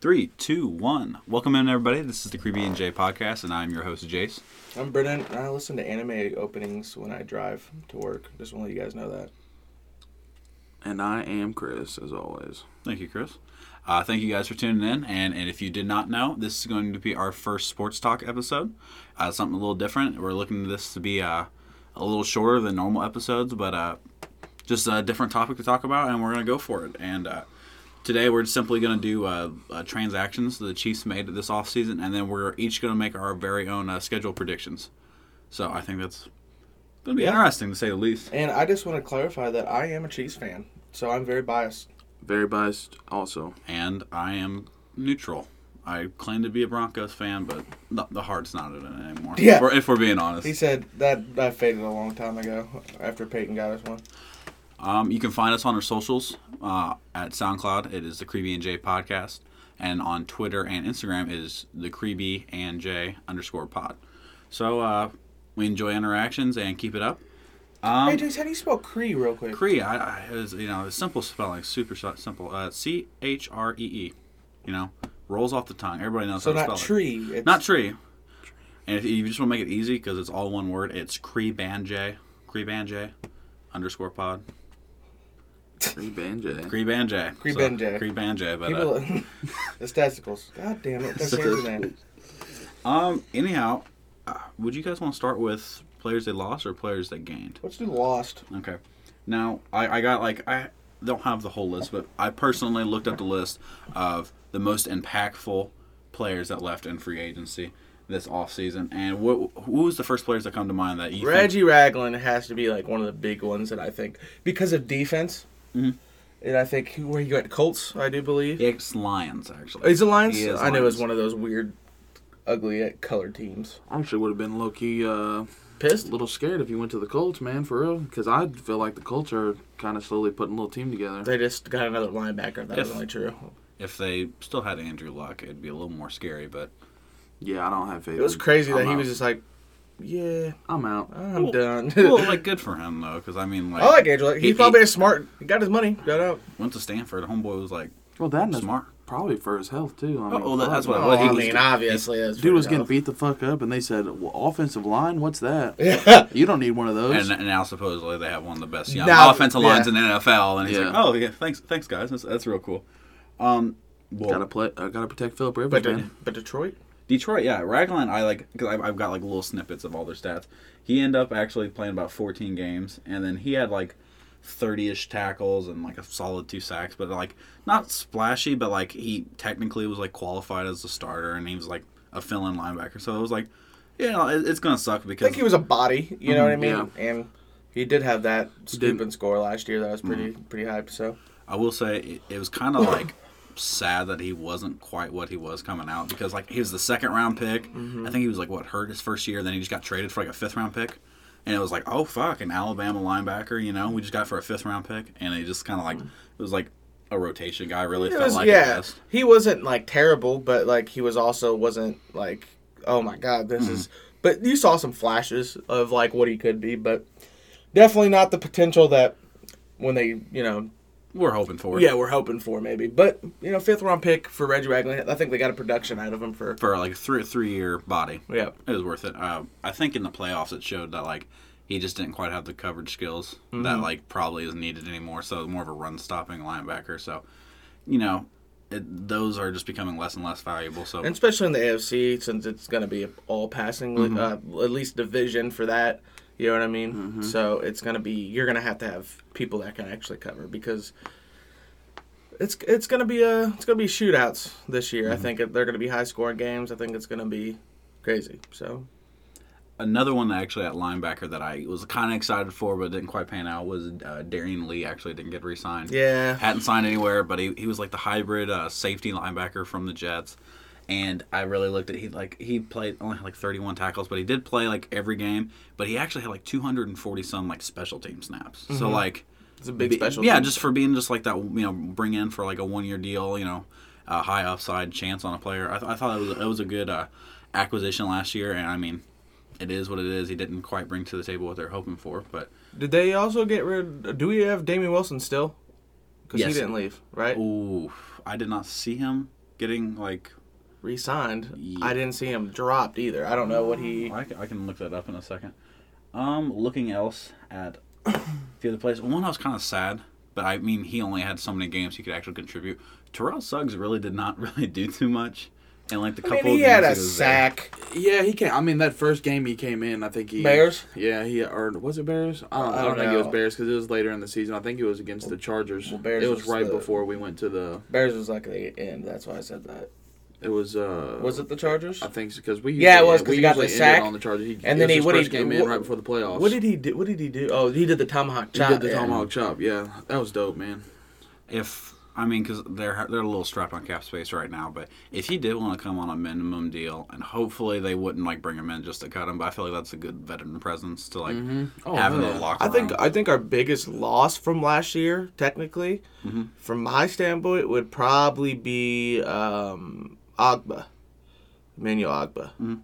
Three, two, one. Welcome in, everybody. This is the Creepy and Jay podcast, and I'm your host, Jace. I'm Brennan. and I listen to anime openings when I drive to work. Just want to let you guys know that. And I am Chris, as always. Thank you, Chris. Uh, thank you guys for tuning in. And, and if you did not know, this is going to be our first sports talk episode. Uh, something a little different. We're looking at this to be uh, a little shorter than normal episodes, but uh, just a different topic to talk about, and we're going to go for it. And uh, today we're simply going to do uh, uh, transactions the Chiefs made this offseason, and then we're each going to make our very own uh, schedule predictions. So I think that's going to be Yeah. interesting to say the least. And I just want to clarify that I am a Chiefs fan, so I'm very biased. Very biased, also. And I am neutral. I claim to be a Broncos fan, but the, the heart's not in it anymore. Yeah. If we're, if we're being honest. He said that that faded a long time ago after Peyton got us one. Um, you can find us on our socials uh, at SoundCloud. It is the Creepy and J podcast, and on Twitter and Instagram is the Creepy and J underscore pod. So uh, we enjoy interactions and keep it up. Um, hey, Jace, how do you spell Cree real quick? Cree, I, I is you know it's simple spelling, super simple. Uh, C H R E E, you know, rolls off the tongue. Everybody knows so how to not spell it. tree. Not tree. And if you just want to make it easy, because it's all one word, it's Cree Banjay, Cree Banjay, underscore pod. Free Banjay. Cree Banjay. Cree So, Banjay. Cree Banjay, but uh, People, the testicles. God damn it! That's his name. um. Anyhow, uh, would you guys want to start with players they lost or players they gained? Let's do Lost. Okay. Now I, I got like I don't have the whole list, but I personally looked up the list of the most impactful players that left in free agency this offseason. And what who was the first players that come to mind that you think- Reggie Ragland has to be like one of the big ones that I think because of defense. Mhm. And I think where he went Colts, I do believe. It's Lions actually. He's a Lions. He is I knew it was one of those weird, ugly uh, colored teams. I actually would have been low key uh, a little scared if you went to the Colts, man, for real. Because I feel like the Colts are kind of slowly putting a little team together. They just got another linebacker. That was If- only true. If they still had Andrew Luck, it'd be a little more scary. But Yeah, I don't have faith. It was in- crazy that I'm he out. was just like, "Yeah, I'm out. I'm Well- done." well, like good for him though, because I mean, like, I like Angel. He's he- probably a smart. He got his money. Got out. went to Stanford. Homeboy was like Well, that that's smart. probably for his health, too. I mean, Oh, that's what- man. well, he I was mean, good. obviously, that's Dude was pretty getting beat the fuck up, and they said, well, offensive line? What's that? Yeah. You don't need one of those. And, and now supposedly they have one of the best young Now- offensive lines in the NFL, and he's Yeah. like, "Oh yeah, thanks, thanks guys, that's, that's real cool." Um, well, gotta play. I gotta protect Philip Rivers, But man. but Detroit. Detroit, yeah, Ragland, I like because I've, I've got like little snippets of all their stats. He ended up actually playing about 14 games, and then he had like 30ish tackles and like a solid two sacks, but like not splashy, but like he technically was like qualified as a starter, and he was like a fill-in linebacker. So it was like, you know, it, it's gonna suck because I think he was a body. You know what I mm-hmm. mean? yeah. And he did have that stupid score last year. That was pretty mm-hmm. pretty hyped. So I will say it, it was kind of like sad that he wasn't quite what he was coming out because like he was the second round pick. Mm-hmm. I think he was like what hurt his first year, then he just got traded for like a fifth round pick, and it was like oh fuck, an Alabama linebacker, you know, we just got for a fifth round pick, and he just kind of like it was like a rotation guy. Really It felt was- like yeah, he wasn't like terrible, but like he was also wasn't like oh my god, this is. But you saw some flashes of like what he could be, but definitely not the potential that when they you know We're hoping for yeah we're hoping for maybe. But you know fifth round pick for Reggie Ragland, I think they got a production out of him for for like a three three year body. yeah. It was worth it. Uh, I think in the playoffs it showed that like he just didn't quite have the coverage skills Mm-hmm. that like probably is needed anymore. So more of a run stopping linebacker. So you know it, those are just becoming less and less valuable. So And especially in the AFC, since it's going to be all passing, Mm-hmm. uh, at least division for that. You know what I mean? So it's going to be you're going to have to have people that can actually cover because it's it's going to be a it's to be shootouts this year. Mm-hmm. I think they're going to be high scoring games. I think it's going to be crazy. So another one that actually at linebacker that I was kind of excited for but didn't quite pan out was uh, Darron Lee. Actually didn't get re-signed. yeah, hadn't signed anywhere, but he, he was like the hybrid uh, safety linebacker from the Jets. And I really looked at he like he played only had like 31 tackles, but he did play like every game. But he actually had like 240 some like special team snaps. So like it's a big be- special. yeah, just for being just like that, you know, bring in for like a one year deal, you know, a high upside chance on a player. I, th- I thought it was it was a good uh, acquisition last year, and I mean, it is what it is. He didn't quite bring to the table what they're hoping for, but Did they also get rid? Do we have Damien Wilson still? Because Yes. he didn't leave, right? ooh, I did not see him. getting like. Re-signed. Yeah. I didn't see him dropped either. I don't know what he. I can, I can look that up in a second. Um, looking else at the other place, One, I was kind of sad, but I mean, he only had so many games he could actually contribute. Terrell Suggs really did not really do too much, and like the I couple mean, he of had a he was there- sack. Yeah, he came. I mean, that first game he came in, I think he Bears? Yeah, he or was it Bears? I don't, I I don't don't think it was. Bears because it was later in the season. I think it was against the Chargers. Well, Bears it was, was right the- before we went to the. Bears was like the end. That's why I said that. It was. uh Was it the Chargers? I think because we. Yeah, it usually- was 'cause we he got the sack. on the Chargers. He, And then was he- his what he- first game in right before the playoffs. What did he do? What did he do? Oh, he did the tomahawk chop. He chop. did the yeah. tomahawk chop. Yeah, that was dope, man. If I mean, because they're they're a little strapped on cap space right now, but if he did want to come on a minimum deal, and hopefully they wouldn't like bring him in just to cut him, but I feel like that's a good veteran presence to like Oh, have in yeah. the locker I think room. I think our biggest loss from last year, technically, Mm-hmm. from my standpoint, would probably be um, Ogbah, Emmanuel Ogbah, Mm-hmm.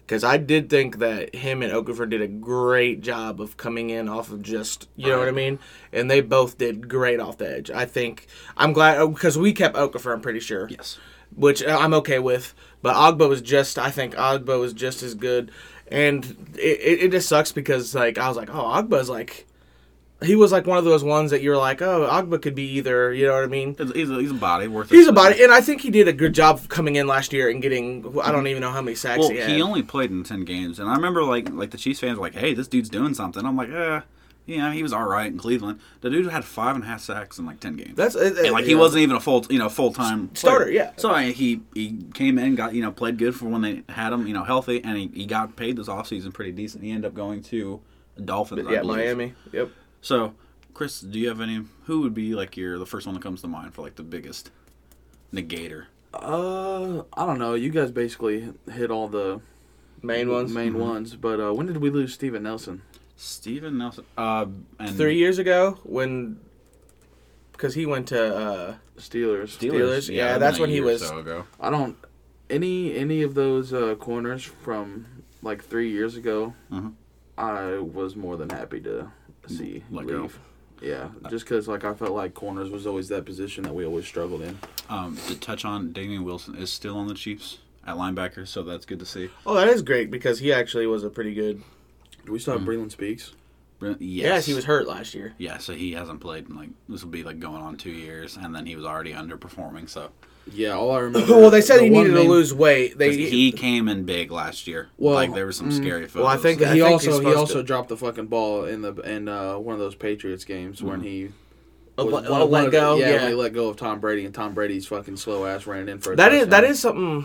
because I did think that him and Okafor did a great job of coming in off of just you know what I mean, and they both did great off the edge. I think I'm glad because we kept Okafor. I'm pretty sure yes. which uh, I'm okay with. But Ogbah was just, I think Ogbah was just as good, and it, it, it just sucks because like I was like, oh, Ogbah's like, he was like one of those ones that you're like, oh, Ogbah could be either, you know what I mean? He's a, he's a body worth. He's a body, and I think he did a good job coming in last year and getting. I don't even know how many sacks Well, he had. he only played in ten games, and I remember like like the Chiefs fans were like, "Hey, this dude's doing something." I'm like, "Eh, yeah, he was all right in Cleveland." The dude had five and a half sacks in like ten games. That's it, and like he yeah. wasn't even a full you know full time Starter, yeah. So I, he he came in, got you know played good for when they had him you know healthy, and he, he got paid this offseason pretty decent. He ended up going to Dolphins. I yeah. Miami. Yep. So, Chris, do you have any? Who would be like your the first one that comes to mind for like the biggest negator? Uh, I don't know. You guys basically hit all the Main ones. main ones. But uh, when did we lose Steven Nelson? Steven Nelson. Uh, and Three years ago when, because he went to. uh Steelers. Steelers, yeah, that'd that's been a when he was- So ago. I don't. Any any of those uh, corners from like three years ago, Mhm. I was more than happy to see Let leave. go. Yeah, just because like I felt like corners was always that position that we always struggled in. Um, to touch on, Damien Wilson is still on the Chiefs at linebacker, so that's good to see. Oh, that is great because he actually was a pretty good. Do we still have Breeland Speaks? Yes. Yes, he was hurt last year. Yeah, so he hasn't played in like this will be like going on two years, and then he was already underperforming. So Yeah, all I remember. Well, they said the he needed main- to lose weight. They he came in big last year. Well, like there were some mm, scary photos. well, I think- He he's also he also to- dropped the fucking ball in the in uh, one of those Patriots games when he Oh, was let- one- one let of the- go, Yeah, yeah. when he let go of Tom Brady and Tom Brady's fucking slow ass ran in for a that is that touchdown. is something.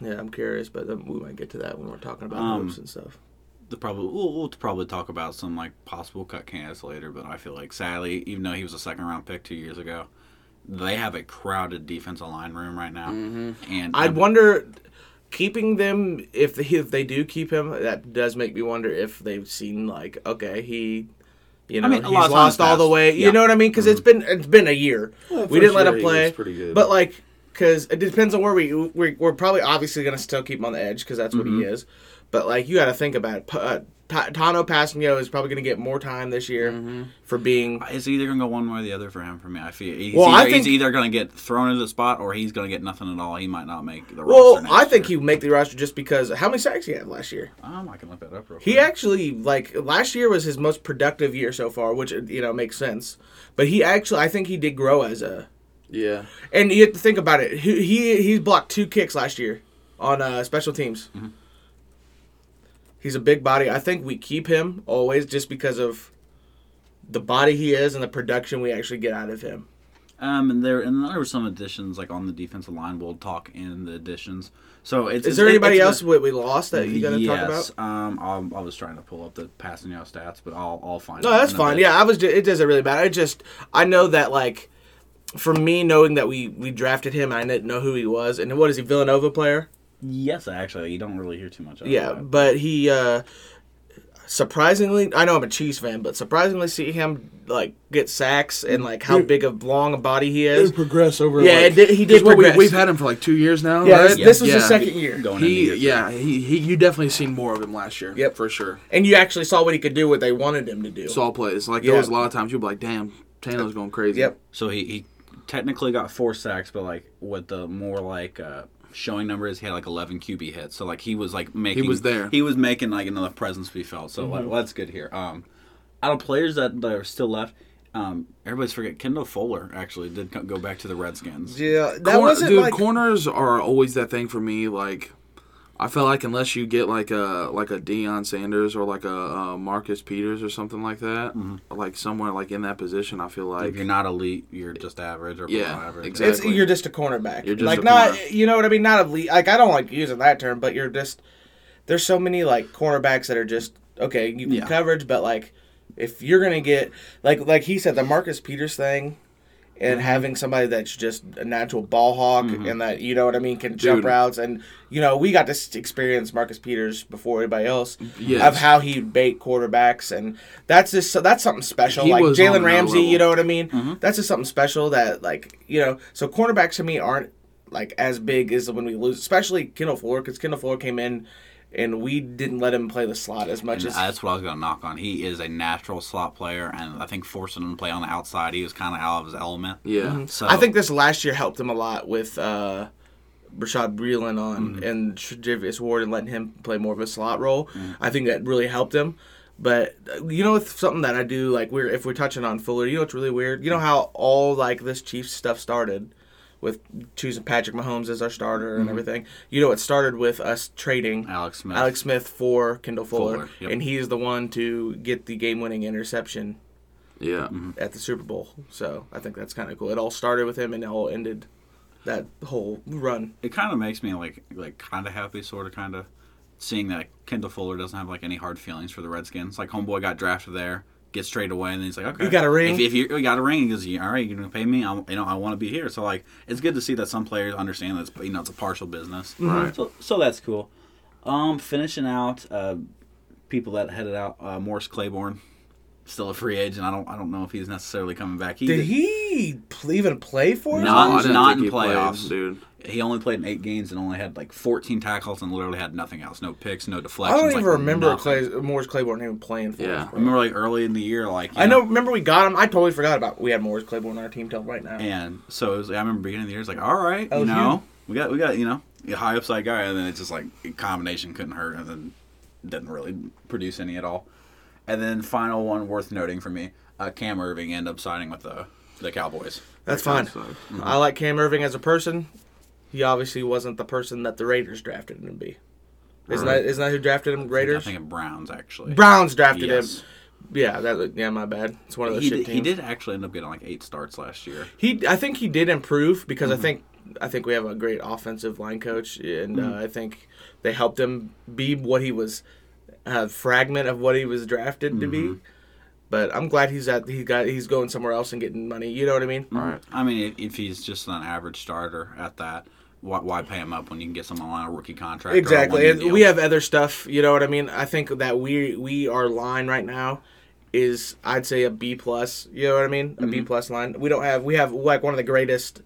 Yeah, I'm curious, but we might get to that when we're talking about Um, hoops and stuff. the probably we'll, we'll probably talk about some like possible cut candidates later, but I feel like sadly, even though he was a second round pick two years ago, they have a crowded defensive line room right now, Mm-hmm. and I'd wonder keeping them if they, if they do keep him. That does make me wonder if they've seen like okay he. You know, I mean, he's lot lost all the way. You Yeah. Mm-hmm. know what I mean? Because it's been it's been a year. Well, we didn't let him play, pretty good. but like because it depends on where we we're, we're probably obviously gonna still keep him on the edge because that's what he Mm-hmm. is. But like you got to think about it. P- Uh, Ta- Tanoh Kpassagnon is probably gonna get more time this year Mm-hmm. for being. It's either gonna go one way or the other for him. For me, I feel he's, Well, either, I think- he's either gonna get thrown into the spot or he's gonna get nothing at all. He might not make the Well, roster. next I think he year. would make the roster just because how many sacks he had last year. Um, I can look that up real quick. He actually like last year was his most productive year so far, which you know makes sense. But he actually, I think he did grow as a. yeah, And you have to think about it. He he, he blocked two kicks last year on uh, special teams. Mm-hmm. He's a big body. I think we keep him always just because of the body he is and the production we actually get out of him. Um, and there and there were some additions like on the defensive line. We'll talk in the additions. So it's Is there it's- anybody it's else been- we, lost that you got to talk yes. about? Um, I'll, I was trying to pull up the passing yard stats, but I'll I'll find. No, that's fine. Yeah, I was. It doesn't really matter. I just I know that like, for me knowing that we we drafted him, I didn't know who he was. And what is he? Villanova player? Yes, actually, you don't really hear too much. Of Yeah, that. but he uh surprisingly, I know I'm a Chiefs fan, but surprisingly see him like get sacks and like how big of long a body he is. progress over. Yeah, it did- he did What we, progress. we've had him for like two years now. Yeah, right? this, this was his Yeah. second year, going He, year yeah, he, he, you definitely seen more of him last year. Yep. for sure. and you actually saw what he could do, what they wanted him to do. Saw plays like Yeah. there was a lot of times you'd be like, "Damn, Tanoh's going crazy." Yep. So he, he technically got four sacks, but like with the more like uh, showing numbers, he had like 11 QB hits. So like he was like making he was there. He was making like enough presence to be felt. So like, well, that's good here. Um, out of players that, that are still left, um, everybody's forget Kendall Fuller actually did go back to the Redskins. Yeah, that Cor- wasn't dude, like corners are always that thing for me. Like, I feel like unless you get like a like a Deion Sanders or like a, uh Marcus Peters or something like that, like somewhere like in that position, I feel like if you're not elite, you're just average or Yeah, average. it's exactly. you're just a cornerback. You're just like a not corner. you know what I mean. Not elite. Like I don't like using that term, but you're just there's so many like cornerbacks that are just okay. You can Yeah. coverage, but like if you're gonna get like like he said the Marcus Peters thing. And Mm-hmm. having somebody that's just a natural ball hawk and that you know what I mean can jump routes. And you know we got to experience Marcus Peters before anybody else Yes. of how he bait quarterbacks. And that's just that's something special. He like Jalen Ramsey you know what I mean? That's just something special that like you know so cornerbacks to me aren't like as big as when we lose especially Kendall Fuller because Kendall Fuller came in and we didn't let him play the slot as much And as that's what I was going to knock on. He is a natural slot player, and I think forcing him to play on the outside, he was kind of out of his element. yeah. So I think this last year helped him a lot with uh, Rashad Breeland on and Charvarius Ward and letting him play more of a slot role. I think that really helped him. But uh, you know, it's something that I do like. We're if we're touching on Fuller, you know, it's really weird. You know how all like this Chiefs stuff started with choosing Patrick Mahomes as our starter and mm-hmm. everything. You know, it started with us trading Alex Smith. Alex Smith for Kendall Fuller, Fuller, yep. and he is the one to get the game-winning interception Yeah. Mm-hmm. at the Super Bowl. So I think that's kind of cool. It all started with him, and it all ended that whole run. it kind of makes me like like kind of happy, sort of, kind of seeing that Kendall Fuller doesn't have like any hard feelings for the Redskins. Like homeboy got drafted there, gets straight away, and then he's like, okay, You got a ring? If, if you, you got a ring, he goes, all right, you're gonna pay me. I, you know, I want to be here. So like, it's good to see that some players understand that it's, you know it's a partial business. Right. So so that's cool. Um, finishing out, uh, people that headed out, uh, Morris Claiborne, still a free agent. I don't I don't know if he's necessarily coming back. He Did he pl- even play for us? Not- I didn't in he played, playoffs. dude. He only played in eight games and only had like 14 tackles and literally had nothing else. No picks, no deflections. I deflections. don't even like, remember. Clay, Morris Claiborne even playing for Yeah. us. I remember like early in the year, like I know. Remember we got him. I totally forgot about. We had Morris Claiborne on our team till right now. And so it was, I remember beginning of the year, it's like, all right, LSU. you know, we got we got you know a high upside guy, and then it's just like a combination couldn't hurt, and then didn't really produce any at all. And then final one worth noting for me, uh, Cam Erving ended up signing with the the Cowboys. That's That fine. Mm-hmm. I like Cam Erving as a person. He obviously wasn't the person that the Raiders drafted him to be. Isn't Right. that isn't that who drafted him? Raiders. I Raiders. think of Browns actually. Browns drafted Yes. him. Yeah, that yeah, my bad. It's one of those He shit did, teams. he did actually end up getting like eight starts last year. He, I think he did improve because Mm-hmm. I think I think we have a great offensive line coach, and Mm-hmm. uh, I think they helped him be what he was, a fragment of what he was drafted to Mm-hmm. be. But I'm glad he's at he got he's going somewhere else and getting money. You know what I mean? Right. I mean, if, if he's just an average starter at that, why, why pay him up when you can get someone on a rookie contract? Exactly. And we have other stuff. You know what I mean? I think that we we our line right now is I'd say a B plus. You know what I mean? A B Mm-hmm. plus line. We don't have we have like one of the greatest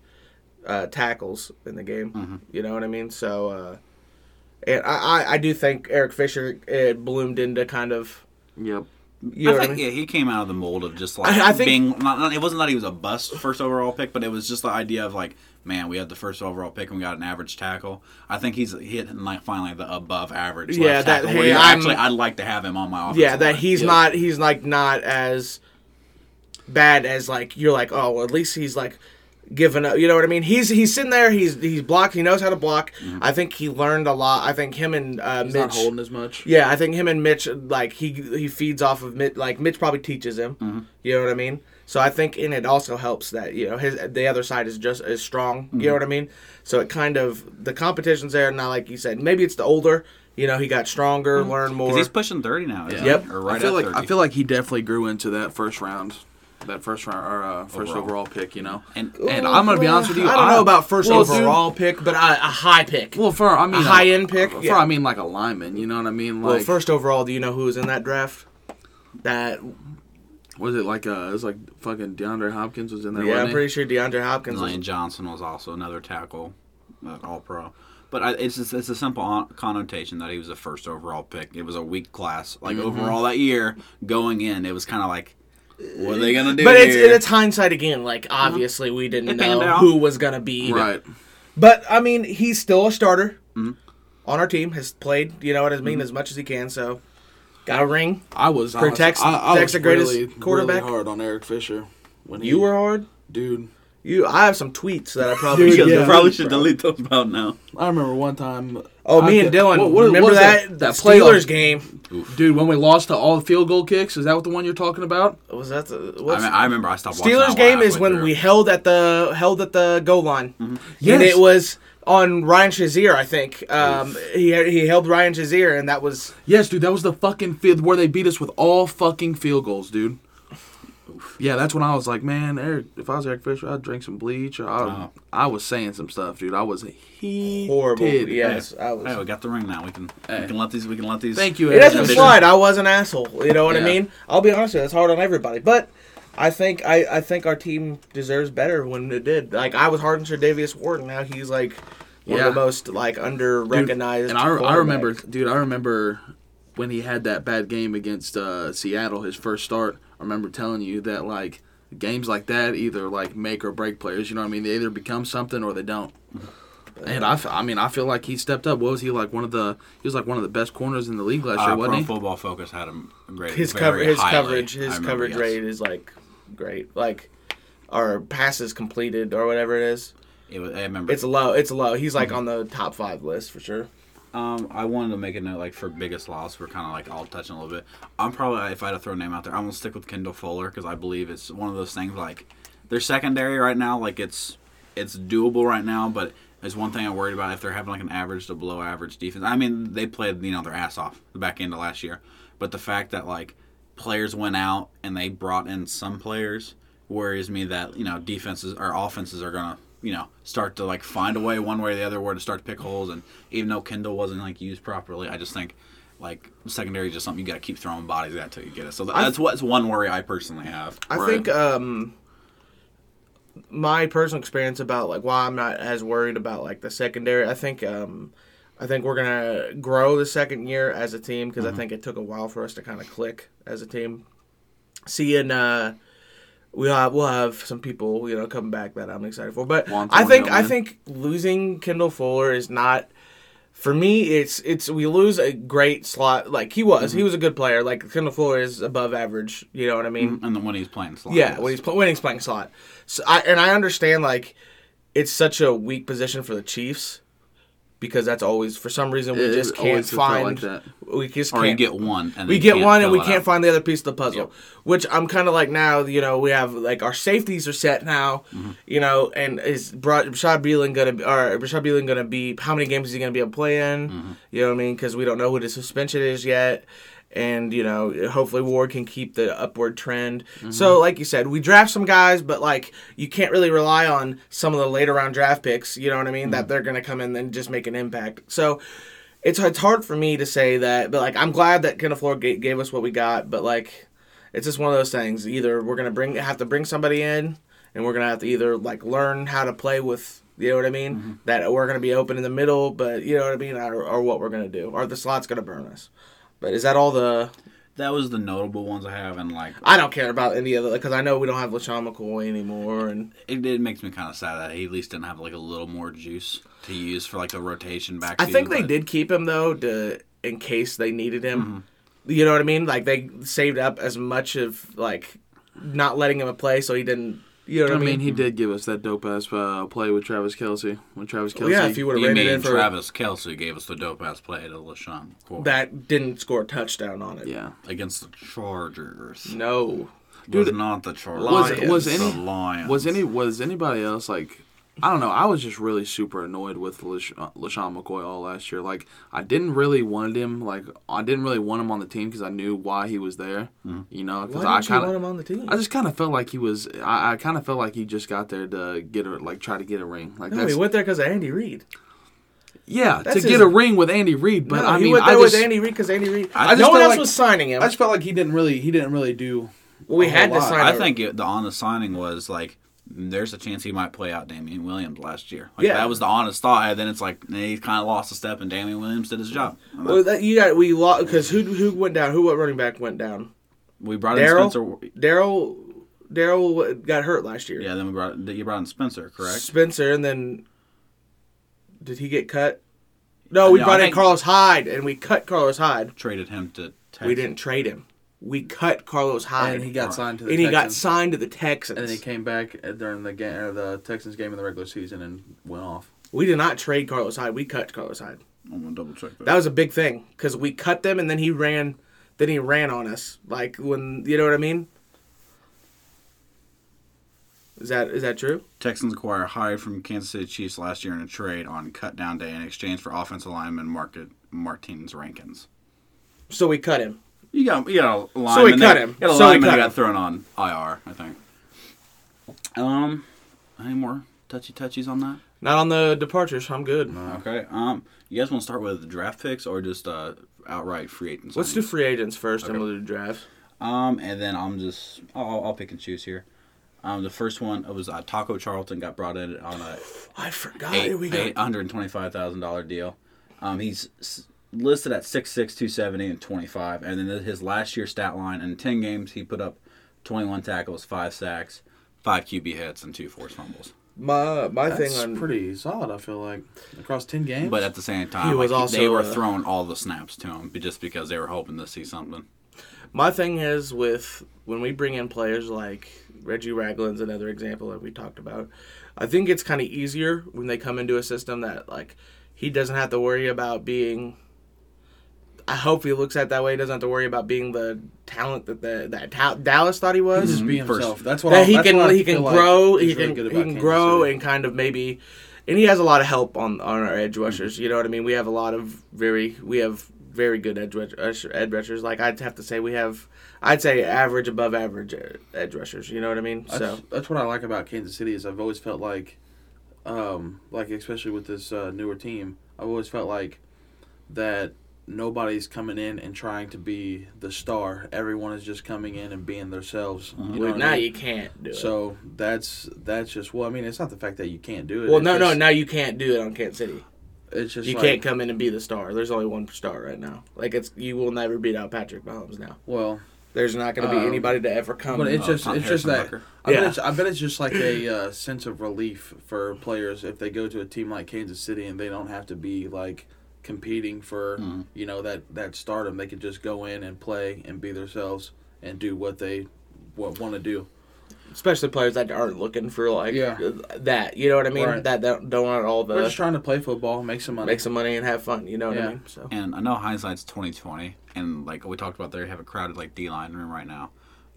uh, tackles in the game. Mm-hmm. You know what I mean? So, uh, and I, I I do think Eric Fisher uh, bloomed into kind of. Yep. You know I what I mean? yeah, he came out of the mold of just like I- I think- being. Not, not, it wasn't that he was a bust first overall pick, but it was just the idea of like, man, we had the first overall pick and we got an average tackle. I think he's hitting like finally the above average. Yeah, left that- tackle, hey, where you I'm- actually, I'd like to have him on my offense. Yeah, that he's Yeah. not he's like not as bad as like you're like oh well, at least he's like giving up. You know what I mean? He's he's sitting there. He's he's blocked. He knows how to block. Mm-hmm. I think he learned a lot. I think him and uh, He's Mitch. not holding as much. Yeah, I think him and Mitch like he he feeds off of Mitch. Like Mitch probably teaches him. Mm-hmm. You know what I mean? So I think and it also helps that you know his the other side is just as strong. You mm-hmm. know what I mean? So it kind of the competition's there. Now, like you said, maybe it's the older. You know, he got stronger, learned more. he's pushing thirty now. isn't Yep. or right I feel at like 30. I feel like he definitely grew into that first round, that first round or uh, first Overall. overall pick. You know, And- and I'm gonna be honest with you. I don't know about first well, dude, overall pick, but a, a high pick. well, for I mean A high-end pick? For Yeah. I mean like a lineman. You know what I mean? Like well, first overall, do you know who was in that draft? That was it like uh, it was like fucking DeAndre Hopkins was in there. yeah, wasn't I'm he? pretty sure DeAndre Hopkins. Lane Was, Johnson was also another tackle, uh, all pro. But I, it's just, it's a simple connotation that he was a first overall pick. It was a weak class. Like Mm-hmm. overall that year going in, it was kind of like What are they gonna do? But it's here? it's hindsight again. Like obviously we didn't It panned know out. who was gonna be. Right. But I mean, he's still a starter Mm-hmm. on our team. Has played, you know what I mean, as much as he can. So got a ring. I was Protects- honestly- I, I protects was the greatest really, quarterback. really hard on Eric Fisher when he, You were hard. dude. You, I have some tweets that I probably Dude, should. Yeah. probably should delete those about now. I remember one time. Oh, I me and Dylan. what- what remember was that it? that That playoff- Steelers game? dude, when we lost to all the field goal kicks. Is that what the one you're talking about? Was that the I, what's, mean, I remember I stopped watching. Steelers that game is when through. we held at the held at the goal line, and Yes. it was on Ryan Shazier. I think um, he he held Ryan Shazier, and that was Yes, dude, that was the fucking field where they beat us with all fucking field goals, dude. Yeah, that's when I was like, man, Eric, if I was Eric Fisher, I'd drink some bleach. Or I, Oh. I was saying some stuff, dude. I was heated. horrible. Yes, I Hey, was. we got the ring now. We can Hey. we can let these we can let these. Thank you, It doesn't Fisher. slide. I was an asshole. You know what I mean? I'll be honest with you. It's hard on everybody, but. I think I, I think our team deserves better when it did. Like I was hard on Davius Ward, and now he's like one Yeah. of the most like under recognized. And I, I remember, dude, I remember when he had that bad game against uh, Seattle, his first start. I remember telling you that like games like that either like make or break players. You know what I mean? They either become something or they don't. And I, f- I mean, I feel like he stepped up. What was he like? One of the he was like one of the best corners in the league last year, uh, wasn't Pro he? Football Focus had him great. his very cover his highly. coverage his remember, coverage yes. rate is like great. Like our passes completed or whatever it is. It was, I remember. It's low. It's low. He's Mm-hmm. like on the top five list for sure. Um, I wanted to make a note like for biggest loss. We're kind of like all touching a little bit. I'm probably if I had to throw a name out there, I'm gonna stick with Kendall Fuller because I believe it's one of those things like their secondary right now. Like it's it's doable right now, but there's one thing I'm worried about if they're having like an average to below average defense. I mean, they played you know their ass off the back end of last year, but the fact that like players went out and they brought in some players worries me that you know defenses or offenses are gonna you know start to like find a way one way or the other where to start to pick holes and even though Kendall wasn't like used properly I just think like secondary is just something you got to keep throwing bodies at till you get it so that's what's one worry I personally have I Right. think um my personal experience about like why I'm not as worried about like the secondary. I think um I think we're gonna grow the second year as a team because Mm-hmm. I think it took a while for us to kind of click as a team. Seeing uh we'll have we'll have some people you know come back that I'm excited for, but Juan I think I think losing Kendall Fuller is not. For me, it's it's we lose a great slot. Like he was, Mm-hmm. he was a good player. Like Kendall Fuller is above average. You know what I mean? and then when he's playing slot Yeah, yes. when he's pl- when he's playing slot. So I and I understand like it's such a weak position for the Chiefs because that's always for some reason we It- just can't find like that. we just or can't you get one and we get one and we can't out. find the other piece of the puzzle. Yep. Which I'm kind of like now, you know, we have like our safeties are set now, Mm-hmm. you know, and is brought Rashad Beelan gonna be, or Rashad Beelan gonna be? How many games is he gonna be able to play in? Mm-hmm. You know what I mean? Because we don't know what his suspension is yet. And you know, hopefully Ward can keep the upward trend. Mm-hmm. So, like you said, we draft some guys, but like you can't really rely on some of the later round draft picks. You know what I mean? Mm-hmm. That they're gonna come in and just make an impact. So, it's it's hard for me to say that, but like I'm glad that Kendall Fuller gave, gave us what we got, but like it's just one of those things. Either we're gonna bring have to bring somebody in, and we're gonna have to either like learn how to play with. You know what I mean? Mm-hmm. That we're gonna be open in the middle, but you know what I mean, or, or what we're gonna do, or the slot's gonna burn us. But is that all the? that was the notable ones I have and like I don't care about any other because I know we don't have LeSean McCoy anymore, and it, it makes me kind of sad that he at least didn't have like a little more juice to use for like the rotation back. I think they did keep him though to in case they needed him. Mm-hmm. You know what I mean? Like they saved up as much of like not letting him play so he didn't. You know I what I mean, mean? he did give us that dope ass uh, play with Travis Kelce. When Travis Well, Kelce, yeah, if you would have ran it mean in for Travis Kelce gave us the dope ass play to LeSean McCoy that didn't score a touchdown on it. yeah, against the Chargers. No. Dude, was not the Chargers. Was- it was the any- Lions. was any was anybody else like? I don't know. I was just really super annoyed with Lash- uh, LeSean McCoy all last year. Like, I didn't really want him. Like, I didn't really want him on the team because I knew why he was there. You know, because I didn't you kind want of, him on the team? I just kind of felt like he was. I, I kind of felt like he just got there to get a like try to get a ring. Like no, that's he went there because of Andy Reid. yeah That's to his- get a ring with Andy Reid. But no, I he mean, went I there just with Andy Reid because Andy Reid. I just no one else like- was signing him. I just felt like he didn't really he didn't really do. we a had whole to lot. sign. I think it, the honest signing was like there's a chance he might play out Damien Williams last year. Like Yeah. that was the honest thought. And then it's like he kind of lost a step, and Damien Williams did his job. Well, that, you got we lost because who who went down? Who what running back went down? We brought in Darrel? Spencer. Darrel Darrel got hurt last year. Yeah, then we brought you brought in Spencer, correct? Spencer, and then did he get cut? No, we No, brought in Carlos Hyde, and we cut Carlos Hyde. Traded him to. Texas. We didn't trade him. We cut Carlos Hyde, and he got signed to the and he got Texans. signed to the Texans. and then he came back during the game, or the Texans game in the regular season, and went off. we did not trade Carlos Hyde. We cut Carlos Hyde. I'm gonna double check that. That was a big thing because we cut them, and then he ran. Then he ran on us, like when you know what I mean. Is that is that true? Texans acquire Hyde from Kansas City Chiefs last year in a trade on cut down day in exchange for offensive lineman Market Martins Rankins. So we cut him. You got you got a lineman. So we cut that- him. You got a So lineman cut that him. got thrown on IR. I think. Um, any more touchy touchies on that? Not on the departures. I'm good. Okay. Um, you guys want to start with draft picks or just uh outright free agents? Let's do free agents first, and we'll do drafts. Um, and then I'm just I'll, I'll pick and choose here. Um, the first one it was uh, Taco Charlton got brought in on a I forgot eight, we got. eight hundred twenty five thousand dollar deal. Um, he's listed at 6'6", 270, and twenty five, and then his last year stat line in ten games he put up twenty one tackles, five sacks, five QB hits, and two forced fumbles. My my That's thing on pretty solid. I feel like across ten games. But at the same time, He was like, they were uh, throwing all the snaps to him just because they were hoping to see something. my thing is with when we bring in players like Reggie Ragland's another example that we talked about. I think it's kind of easier when they come into a system that like he doesn't have to worry about being. I hope he looks at it that way. He doesn't have to worry about being the talent that the that Ta- Dallas thought he was. just be Mhm. First- himself. That's what that I, he that's can what I he can feel like grow is he can good he can grow and kind of maybe and he has a lot of help on on our edge rushers you know what i mean we have a lot of very we have very good edge rush, rush- edge rushers like i'd have to say we have i'd say average above average edge rushers you know what i mean That's, so that's what I like about Kansas City is I've always felt like, um, like especially with this uh, newer team, I've always felt like that nobody's coming in and trying to be the star. Everyone is just coming in and being themselves. You know Well, what I now mean? you can't do it So that's that's just well. I mean, it's not the fact that you can't do it. well it's no no now you can't do it on kansas city It's just you like, can't come in and be the star there's only one star right now like it's you will never beat out patrick mahomes now Well, there's not going to be Um, anybody to ever come but it's Uh, just Tom it's just that Bucker. I, bet Yeah. it's, I bet it's just like a uh, sense of relief for players if they go to a team like Kansas City and they don't have to be like competing for Mhm. you know that that stardom. They could just go in and play and be themselves and do what they what want to do. especially players that aren't looking for like Yeah. that. You know what I mean? Right. That don't, don't want all We're the just trying to play football, make some money. make some money and have fun. You know what Yeah. I mean? So And I know hindsight's twenty twenty, and like we talked about, they have a crowded like D line room right now.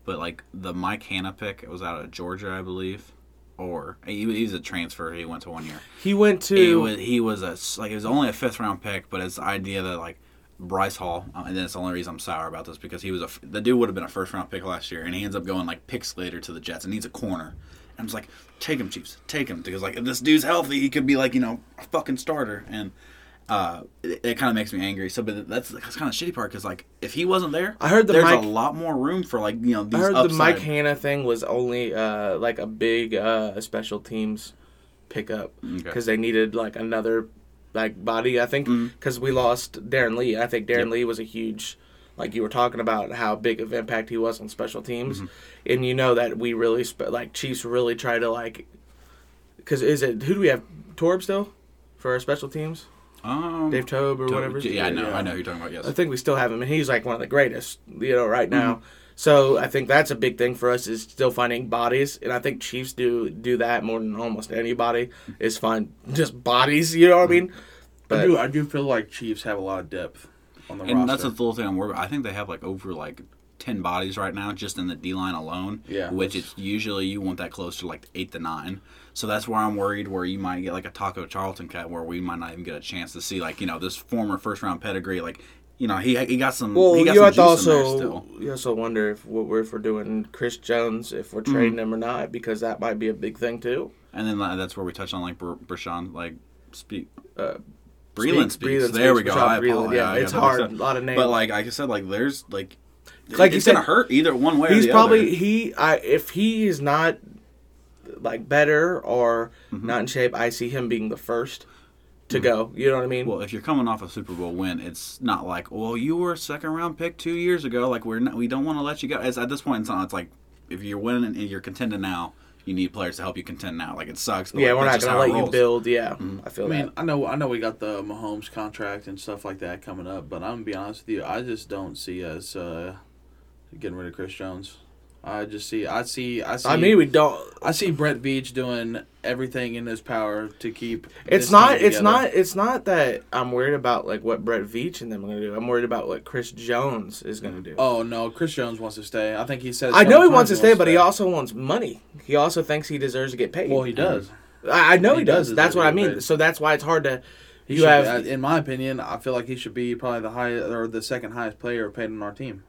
But like the Mike Danna pick, it was out of Georgia, I believe, or he, was a transfer. He went to one year. he went to. He was he was a like it was only a fifth round pick, but it's the idea that like Bryce Hall, uh, and then it's the only reason I'm sour about this because he was a the dude would have been a first round pick last year, and he ends up going like picks later to the Jets and needs a corner. And I'm just like, take him, Chiefs, take him because like if this dude's healthy, he could be like you know a fucking starter, and uh, it, it kind of makes me angry. So, but that's that's kind of shitty part because like if he wasn't there, I heard the there's Mike- a lot more room for like you know these I heard upside. the Mike Danna thing was only uh, like a big uh, special teams pickup Okay. because they needed like another like body. I think because we lost Darron Lee. I think Darron Yep. Lee was a huge. Like you were talking about how big of impact he was on special teams, Mm-hmm. and you know that we really spe- like Chiefs really try to like, because is it who do we have Torb still for our special teams? Um, Dave Tobe or to- whatever. Yeah, I know, Yeah. I know who you're talking about. Yes. I think we still have him, and he's like one of the greatest, you know, right now. Mm-hmm. So I think that's a big thing for us is still finding bodies, and I think Chiefs do do that more than almost anybody is find just bodies. You know what I mean? I But do I do feel like Chiefs have a lot of depth on the And roster. that's the little thing I'm worried about. I think they have like over like ten bodies right now just in the D line alone. Yeah. Which is usually you want that close to like eight to nine. So that's where I'm worried where you might get like a Taco Charlton cut where we might not even get a chance to see like, you know, this former first round pedigree, like you know, he he got some well, he got you some have to also still. you also wonder if what we're if we're doing Chris Jones if we're trading him or not because that might be a big thing too. And then like, that's where we touch on like Br- Brashawn, like speak Uh, Breeland Speak- speaks. Breeland there we go. I Breeland, yeah, it's hard, a lot of names. But like like I said, like there's like Like it's said- gonna hurt either one way or he's the probably other. he I if he is not like better or Mm-hmm. not in shape, I see him being the first to go. You know what I mean? Well, if you're coming off a Super Bowl win, it's not like, well, you were a second round pick two years ago. Like we're not, we don't want to let you go. It's, at this point, it's not. It's like if you're winning and you're contending now, you need players to help you contend now. Like it sucks. But yeah, like, we're not gonna how it let you build. Yeah, I feel I mean, that. I know, I know, we got the Mahomes contract and stuff like that coming up, but I'm gonna be honest with you, I just don't see us uh, getting rid of Chris Jones. I just see, I see, I see. I mean, we don't. I see Brett Veach doing everything in his power to keep. It's not. It's not. It's not that I'm worried about like what Brett Veach and them are gonna do. I'm worried about what Chris Jones is gonna do. Oh no, Chris Jones wants to stay. I think he says. I know he wants to stay, but he also wants money. He also thinks he deserves to get paid. Well, he does. I, I know he, he does. does That's what I mean. paid. So that's why it's hard to. He You should have in my opinion, I feel like he should be probably the highest or the second highest player paid on our team.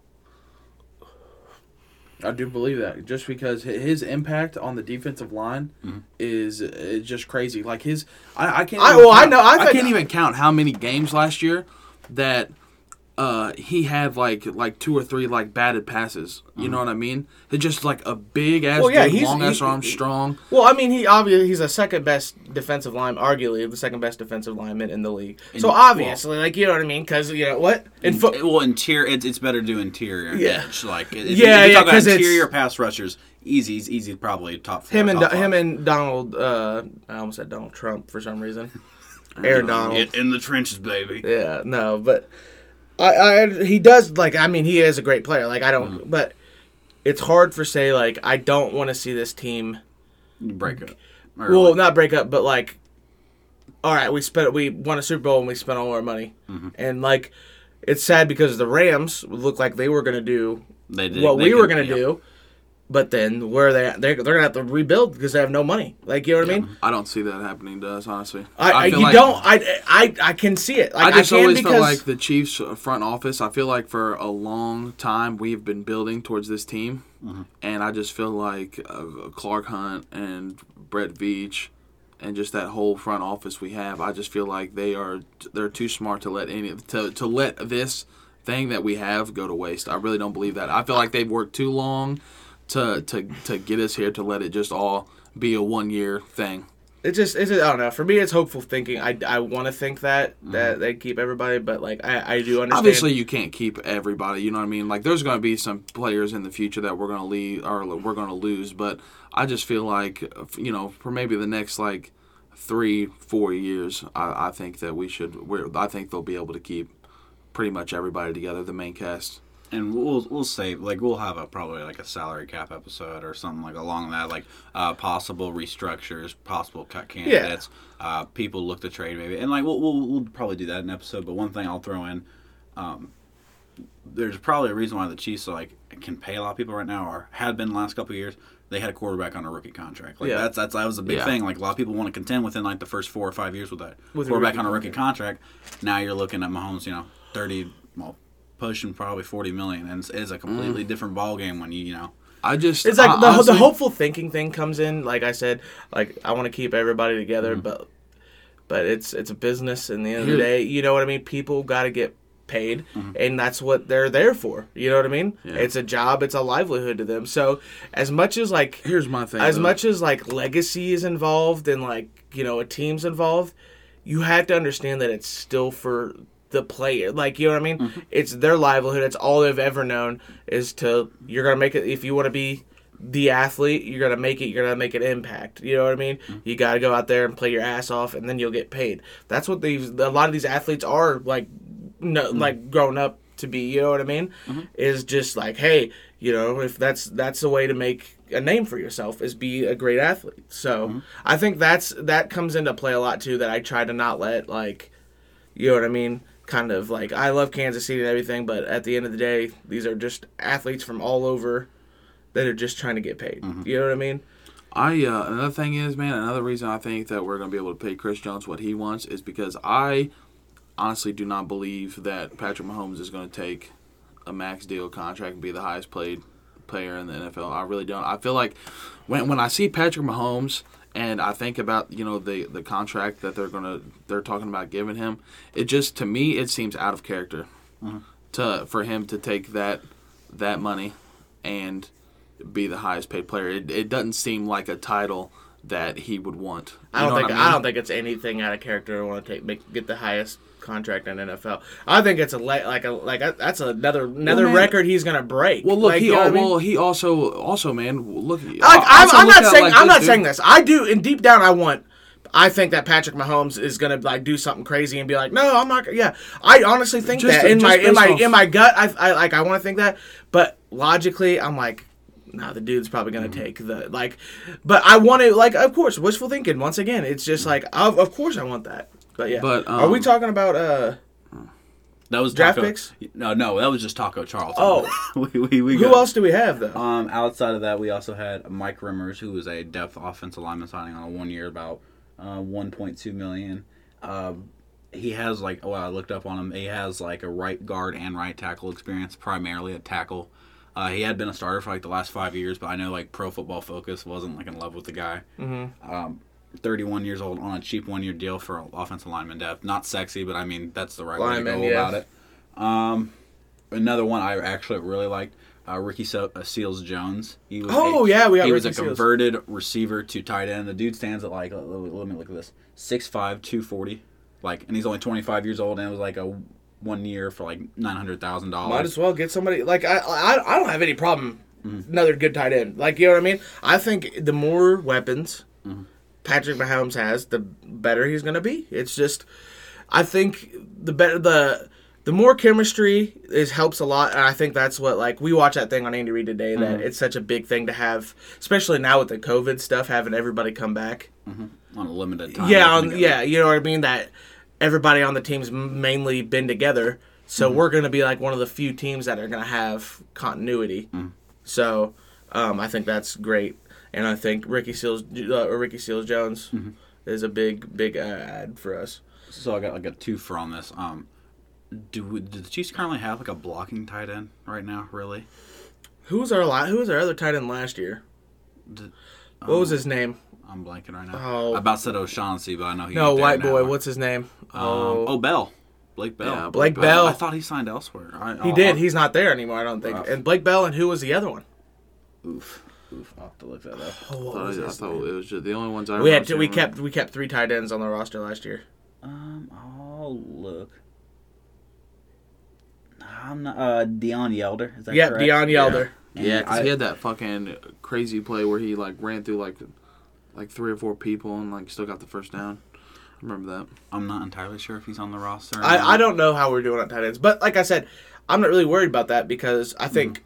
I do believe that just because his impact on the defensive line Mm-hmm. is, is just crazy. Like his, I, I can't. I- well, I know- I I can't even count how many games last year that uh, he had like like two or three like batted passes. You know what I mean? It's just like a big ass, Well, yeah, dude, long ass arm, strong. Well, I mean, he obviously he's a second best defensive line, arguably the second best defensive lineman in the league. So well- obviously, like you know what I mean? Because you know what in foot. Well, interior, it's, it's better to do interior. Yeah. edge. Like if Yeah, you yeah, talk about 'cause it's- interior pass rushers, easy, easy, easy, probably top four. Him and top him and Donald. Uh, I almost said Donald Trump for some reason. Aaron Donald. in, in the trenches, baby. Yeah, no, but I, I he does like I mean he is a great player. Like I don't, Mm-hmm. but it's hard for say like I don't want to see this team. Break up. Or Well, like- not break up, but like, all right, we spent we won a Super Bowl and we spent all our money, Mm-hmm. and like, it's sad because the Rams looked like they were gonna do they did, what they we were gonna do, but then where are they? At? They're they're gonna have to rebuild because they have no money. Like you know what I mean? I don't see that happening to us, honestly. I, I, feel you like- don't. I, I I can see it. Like, I just can always because felt like the Chiefs front office. I feel like for a long time we've been building towards this team, Mm-hmm. and I just feel like uh, Clark Hunt and Brett Veach, and just that whole front office we have. I just feel like they are they're too smart to let any to to let this thing that we have go to waste. I really don't believe that. I feel like they've worked too long to to to get us here to let it just all be a one year thing. It just, it's just, I don't know. For me, it's hopeful thinking. I, I want to think that that mm-hmm. they keep everybody, but like I, I do understand. Obviously, you can't keep everybody. You know what I mean? Like, there's going to be some players in the future that we're going to leave or we're going to lose. But I just feel like, you know, for maybe the next like three, four years, I, I think that we should. We're, I think they'll be able to keep pretty much everybody together. The main cast. And we'll we'll save like we'll have a probably like a salary cap episode or something like along that like uh, possible restructures, possible cut candidates, uh, people look to trade maybe, and like we'll, we'll we'll probably do that in an episode. But one thing I'll throw in, um, there's probably a reason why the Chiefs like can pay a lot of people right now or had been the last couple of years. They had a quarterback on a rookie contract. Like Yeah. that's that's that was a big Yeah. thing. Like a lot of people want to contend within like the first four or five years with that With a quarterback rookie on a rookie contract. Now you're looking at Mahomes, you know, thirty well pushing probably 40 million and it's, it's a completely mm. different ball game when you you know I just. It's like I- the, honestly- the hopeful thinking thing comes in. Like I said, like I want to keep everybody together, mm-hmm. but but it's it's a business. And the end of the day, you know what I mean. People got to get paid, mm-hmm. and that's what they're there for. You know what I mean? Yeah. It's a job. It's a livelihood to them. So as much as like Here's my thing. as though. much as like legacy is involved and like you know a team's involved you have to understand that it's still for the player. Like you know what i mean? Mm-hmm. it's their livelihood. It's all they've ever known is to you're gonna make it if you want to be the athlete you're gonna make it you're gonna make an impact. You know what i mean? Mm-hmm. you gotta go out there and play your ass off and then you'll get paid. That's what these a lot of these athletes are like no, Mm-hmm. like grown up to be you know what i mean? Is just like hey you know if that's that's the way to make a name for yourself is be a great athlete. So i think that's that comes into play a lot too that i try to not let like you know what i mean kind of like i love kansas city and everything but at the end of the day these are just athletes from all over that are just trying to get paid you know what i mean I uh, another thing is, man, another reason I think that we're going to be able to pay Chris Jones what he wants is because I honestly do not believe that Patrick Mahomes is going to take a max deal contract and be the highest played player in the NFL. I really don't. I feel like when when I see Patrick Mahomes and I think about you know the the contract that they're gonna they're talking about giving him, it just to me it seems out of character mm-hmm. to for him to take that that money and be the highest paid player. It, it doesn't seem like a title that he would want. You I don't think I, mean? don't think it's anything out of character to want to take make, get the highest contract in NFL. I think it's a like a like a, that's another another man- record he's gonna break. Well, look, Like, he you know al- I mean? well he also also man look. Like, I'm, I'm not saying like I'm not dude. saying this. I do, and deep down, I want. I think that Patrick Mahomes is gonna like do something crazy and be like, no, I'm not. Yeah, I honestly think Just- that in my in my based in my gut, I, I like I want to think that, but logically, I'm like. No, the dude's probably gonna Mm-hmm. take the like, but I want to like, of course, wishful thinking. Once again, it's just like, of, of course, I want that. But yeah, But, are we um, talking about uh That was Draft Taco, picks? No, no, that was just Taco Charlton. Oh. we, we, we who got- else do we have though? Um, outside of that, we also had Mike Remmers, who was a depth offensive lineman signing on a one year about uh, 1.2 million. Um, he has like, well, I looked up on him. He has like a right guard and right tackle experience, primarily at tackle. Uh, he had been a starter for like the last five years, but I know like Pro Football Focus wasn't like in love with the guy. Mm-hmm. Um, 31 years old on a cheap one year deal for offensive lineman depth. Not sexy, but I mean that's the right Lineman, way to go about it. Um, another one I actually really liked, uh, Ricky Se- uh, Seals Jones. He was Oh, a, yeah, we got he was a Seals. converted receiver to tight end. The dude stands at like let, let me look at this 6'5", 240. like, and he's only twenty five years old, and it was like a one year for like nine hundred thousand dollars. Might as well get somebody like I, I. I don't have any problem. Mm-hmm. Another good tight end, like you know what I mean. I think the more weapons Mm-hmm. Patrick Mahomes has, the better he's gonna be. It's just, I think the better the the more chemistry is helps a lot, and I think that's what like we watch that thing on Andy Reid today that Mm-hmm. it's such a big thing to have, especially now with the COVID stuff, having everybody come back. on a limited time. Yeah, on, yeah, you know what I mean. That everybody on the team's mainly been together, so Mm-hmm. we're gonna be like one of the few teams that are gonna have continuity. Mm. So um, I think that's great, and I think Ricky Seals, uh, or Ricky Seals Jones, Mm-hmm. is a big, big uh, ad for us. So I got like a two for on this. Um, do, we, do the Chiefs currently have like a blocking tight end right now? Really? Who was our la- Who was our other tight end last year? Did- What was um, his name? I'm blanking right now. Oh. I about said O'Shaughnessy, but I know he. No, white have boy. one. What's his name? Um, oh, oh, Bell. Blake Bell. Yeah, Blake I- Bell. I, thought he signed elsewhere. I, he I'll- did. I'll- He's not there anymore. I don't think. Rough. And Blake Bell. And who was the other one? Oof. Oof. I'll have to look that up. Oh, I what thought, was I his thought name? it was just the only ones I We had remember we kept we kept three tight ends on the roster last year. Um, I'll look. I'm not. Uh, Dion Yelder. Is that Yeah, correct? Dion Yelder. were- Yeah, because I- he had that fucking crazy play where he like ran through like like three or four people and like still got the first down. I remember that. I'm not entirely sure if he's on the roster. I. I don't know how we're doing on tight ends, but like I said, I'm not really worried about that because I think the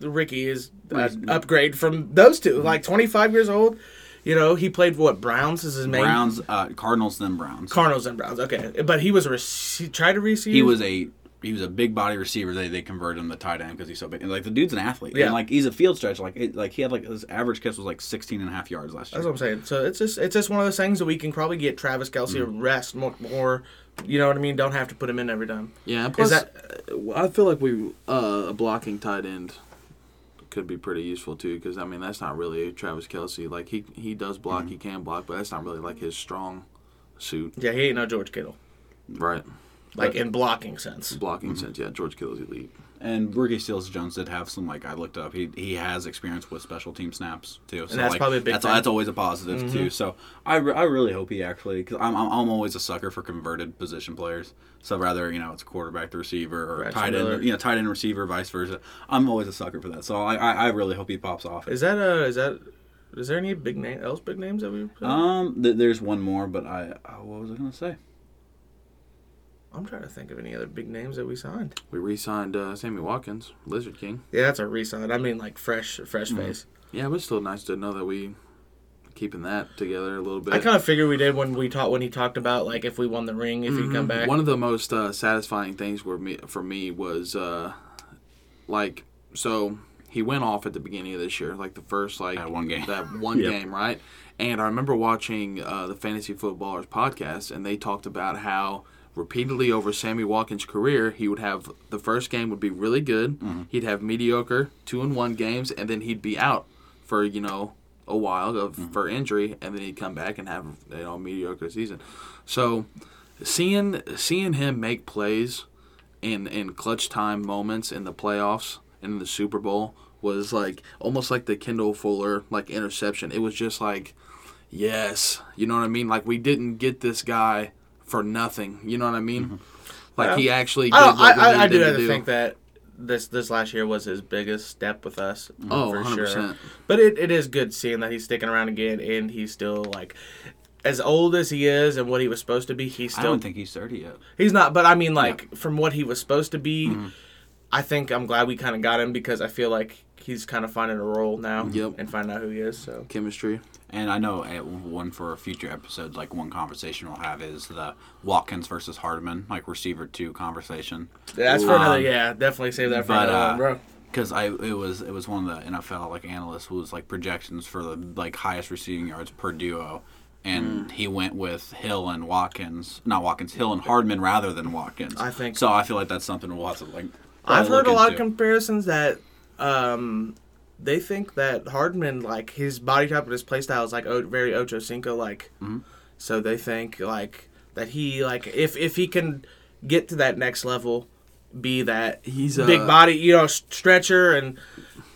Ricky is an upgrade from those 2 Like 25 years old, you know, he played for what Browns is his main Browns, uh, Cardinals, then Browns. Cardinals and Browns. Okay, but he was a rec- tried to receive. he was a he was a big body receiver. They they converted him to tight end because he's so big. And like the dude's an athlete. Yeah. And like he's a field stretch. Like it, like he had like his average catch was like 16 and a half yards last year. That's what I'm saying. So it's just it's just one of those things that we can probably get Travis Kelce a rest more, more. You know what I mean? Don't have to put him in every time. Yeah, and plus that- uh, I feel like we uh, a blocking tight end could be pretty useful too because I mean that's not really Travis Kelce. Like he he does block, mm-hmm. he can block, but that's not really like his strong suit. Yeah, he ain't no George Kittle, Right. Like in blocking sense. Blocking sense, yeah. George Kittle's elite. And Ricky Seals Jones did have some like I looked up. He he has experience with special team snaps too. So that's like, probably a big That's thing. Mm-hmm. that's always a positive too. So I, re- I really hope he actually because I'm, I'm I'm always a sucker for converted position players. So rather you know it's a quarterback to receiver or Braxton tight Miller. end you know tight end receiver vice versa. I'm always a sucker for that. So I I, I really hope he pops off. Is that uh is that is there any big name else big names that we? Um, th- there's one more, but I oh, what was I gonna say? I'm trying to think of any other big names that we signed. We re-signed uh, Sammy Watkins, Lizard King. Yeah, that's a re-sign. I mean, like fresh, fresh Mm-hmm. face. Yeah, but it's still nice to know that we keeping that together a little bit. I kind of figured we did when we talked when he talked about like if we won the ring, if he'd come back. Mm-hmm. One of the most uh, satisfying things were me, for me was uh, like so he went off at the beginning of this year, like the first like That one game. that one Yep. game, right? And I remember watching uh, the Fantasy Footballers podcast, and they talked about how repeatedly over Sammy Watkins' career, he would have the first game would be really good, Mm-hmm. he'd have mediocre two and one games, and then he'd be out for you know a while of Mm-hmm. for injury, and then he'd come back and have you know a mediocre season. So seeing seeing him make plays in in clutch time moments in the playoffs and in the Super Bowl was like almost like the Kendall Fuller like interception. It was just like, yes, you know what I mean. Like we didn't get this guy for nothing. You know what I mean? Like he actually. Did I, what we I, I, I needed do to to think that this this last year was his biggest step with us. Oh, for 100%. sure. But it, it is good seeing that he's sticking around again and he's still like as old as he is and what he was supposed to be. He's I still don't think he's 30 yet. he's not. But I mean, like from what he was supposed to be, Mm-hmm. I think I'm glad we kind of got him because I feel like he's kind of finding a role now Yep. and finding out who he is. So chemistry. And I know at one for a future episodes, like one conversation we'll have is the Watkins versus Hardman, like receiver two conversation. that's for another. Um, Yeah, definitely save that for but, another uh, one, bro. Because I it was it was one of the NFL like analysts who was like projections for the like highest receiving yards per duo, and Mm. he went with Hill and Watkins, not Watkins, Hill and Hardman rather than Watkins. I think- so. I feel like that's something we'll have to like. I've heard a lot of comparisons that um, they think that Hardman, like his body type and his play style is like o- very Ocho Cinco like. Mm-hmm. So they think like that he like if if he can get to that next level, be that He's, big uh, body, you know, stretcher and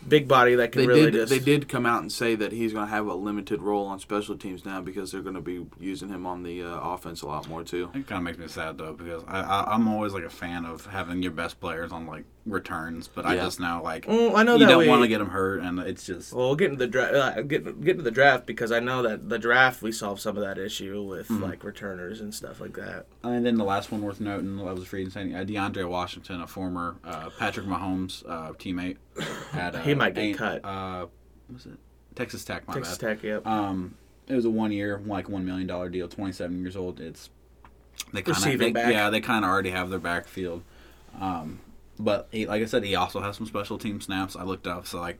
big body that can They really did. just. They did come out and say that he's going to have a limited role on special teams now because they're going to be using him on the uh, offense a lot more too. It kind of makes me sad though because I, I I'm always like a fan of having your best players on like returns, but I just now like Mm, I know you that don't want to get them hurt, and it's just Well, we'll get into the draft. Uh, get get into the draft because I know that the draft we solved some of that issue with Mm-hmm. like returners and stuff like that. And then the last one worth noting, I was reading saying uh, DeAndre Washington, a former uh, Patrick Mahomes uh, teammate, had uh, He might get ain't- cut. Uh, was it Texas Tech? My Texas bad. Tech, yep. Um, it was a one year, like one million dollar deal. Twenty seven years old. It's they kind Receiving of back. yeah, they kind of already have their backfield. Um, but he, like I said, he also has some special team snaps. I looked up, so like,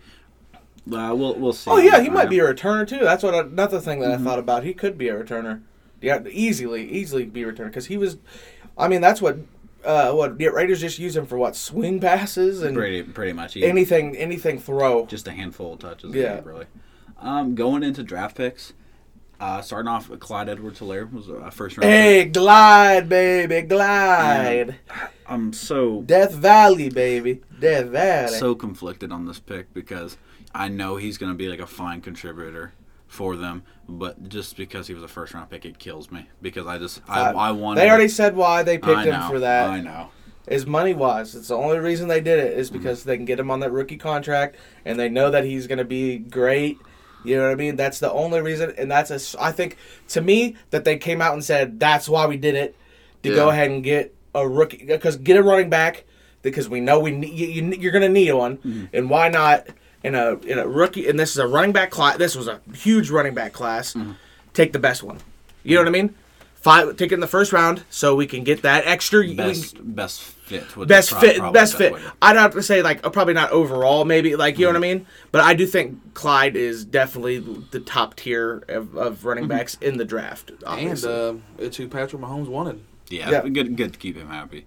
uh, we'll we'll see. Oh yeah, he might be a returner too. That's what I, another thing that Mm-hmm. I thought about. He could be a returner. Yeah, easily, easily be a returner because he was. I mean, that's what uh, what the Raiders just use him for what swing passes and pretty pretty much. He, anything anything throw. just a handful of touches. Yeah. Yeah, really. Um, going into draft picks, uh, starting off, with Clyde Edwards-Helaire was a first round. Hey, glide, baby, glide. pick. I'm so Death Valley, baby, Death Valley. so conflicted on this pick because I know he's going to be like a fine contributor for them, but just because he was a first round pick, it kills me because I just I, I wanted. They already said why they picked I him know, for that. I know. is money wise. It's the only reason they did it is Mm-hmm. because they can get him on that rookie contract and they know that he's going to be great. You know what I mean? That's the only reason, and that's a. I think to me that they came out and said that's why we did it to go ahead and get a rookie because get a running back because we know we need, you, you, you're going to need one, Mm-hmm. and why not in a in a rookie? And this is a running back class. This was a huge running back class. Mm-hmm. Take the best one. You know what I mean? Five, take it in the first round so we can get that extra. we can- Best best fit. Would best pro- fit, probably best the fit. way I'd have to say like uh, probably not overall, maybe like you know what I mean. But I do think Clyde is definitely the top tier of, of running backs in the draft. And uh, it's who Patrick Mahomes wanted. Yeah, Yeah. good good to keep him happy.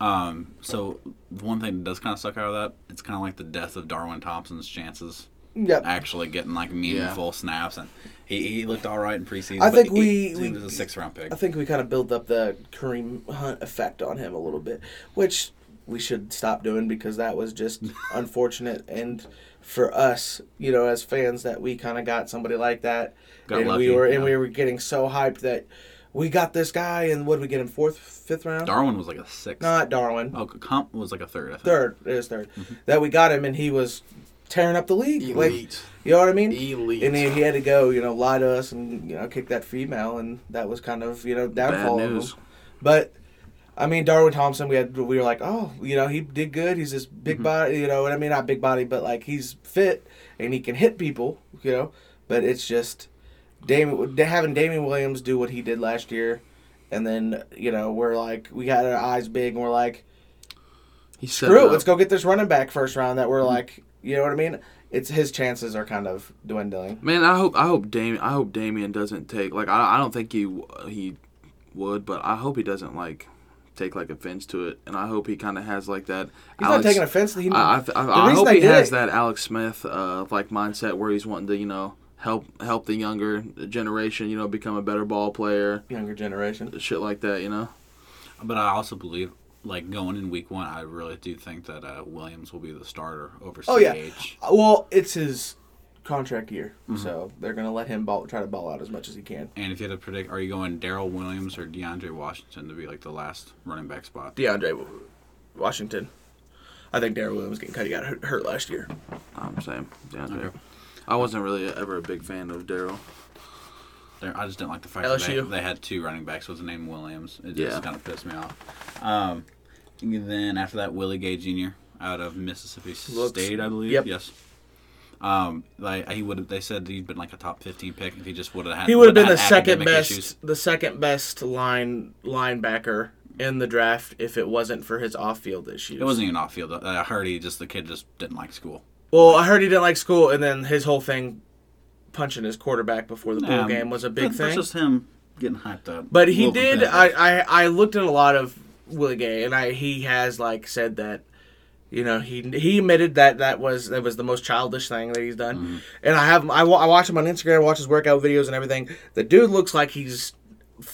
Um, so one thing that does kind of suck out of that, it's kind of like the death of Darwin Thompson's chances yep. actually getting like meaningful snaps, and he, he looked all right in preseason. I but think he, we- he we- was a six round pick. I think we kind of built up the Kareem Hunt effect on him a little bit, which we should stop doing because that was just unfortunate and for us, you know, as fans, that we kind of got somebody like that, Got and lucky, we were and we were getting so hyped that we got this guy, and what did we get him fourth, fifth round? Darwin was like a six. Not Darwin. Oh, Kump was like a third. I think. third. It is 3rd Mm-hmm. That we got him, and he was tearing up the league. Like, Elite. you know what I mean? Elite. And he, he had to go, you know, lie to us and you know kick that female, and that was kind of you know downfall Bad of news. But I mean, Darwin Thompson, we had we were like, oh, you know, he did good. He's this big Mm-hmm. body, you know what I mean? Not big body, but like he's fit and he can hit people, you know. But it's just Damien having Damien Williams do what he did last year, and then you know we're like we got our eyes big and we're like. He Screw it. Let's go get this running back first round that we're Mm-hmm. like, you know what I mean? It's his chances are kind of dwindling. Man, I hope I hope Damien I hope Damien doesn't take like I, I don't think he he would, but I hope he doesn't like take like offense to it, and I hope he kind of has like that. He's Alex, not taking offense. He, I, I, I, I hope he has it- that Alex Smith uh, like mindset where he's wanting to you know help help the younger generation you know become a better ball player, younger generation. shit like that. You know. But I also believe like going in week one, I really do think that uh, Williams will be the starter over Oh, yeah. Well, it's his contract year, Mm-hmm. so they're gonna let him ball, try to ball out as much as he can. And if you had to predict, are you going Darrel Williams or DeAndre Washington to be like the last running back spot? DeAndre Washington. I think Darrel Williams getting cut. He got hurt, hurt last year. I'm saying, DeAndre. Okay. I wasn't really ever a big fan of Darrel. I just didn't like the fact that they, they had two running backs with the name Williams. It just Yeah. kind of pissed me off. Um, and then after that, Willie Gay Jr. out of Mississippi Looks- State, I believe. yep. Yes. Um, like he would have. They said he'd been like a top fifteen pick if he just would have had. He would have been the wouldn't have had second best, issues. the second best line linebacker in the draft if it wasn't for his off-field issues. It wasn't even off field. I heard he just the kid just didn't like school. Well, I heard he didn't like school, and then his whole thing, punching his quarterback before the bowl Um, game, was a big thing. That's just him getting hyped up. But he did. I, I I looked at a lot of Willie Gay, and I he has like said that, you know, he he admitted that that was that was the most childish thing that he's done. Mm-hmm. And I have I, I watch him on Instagram, watch his workout videos and everything. The dude looks like he's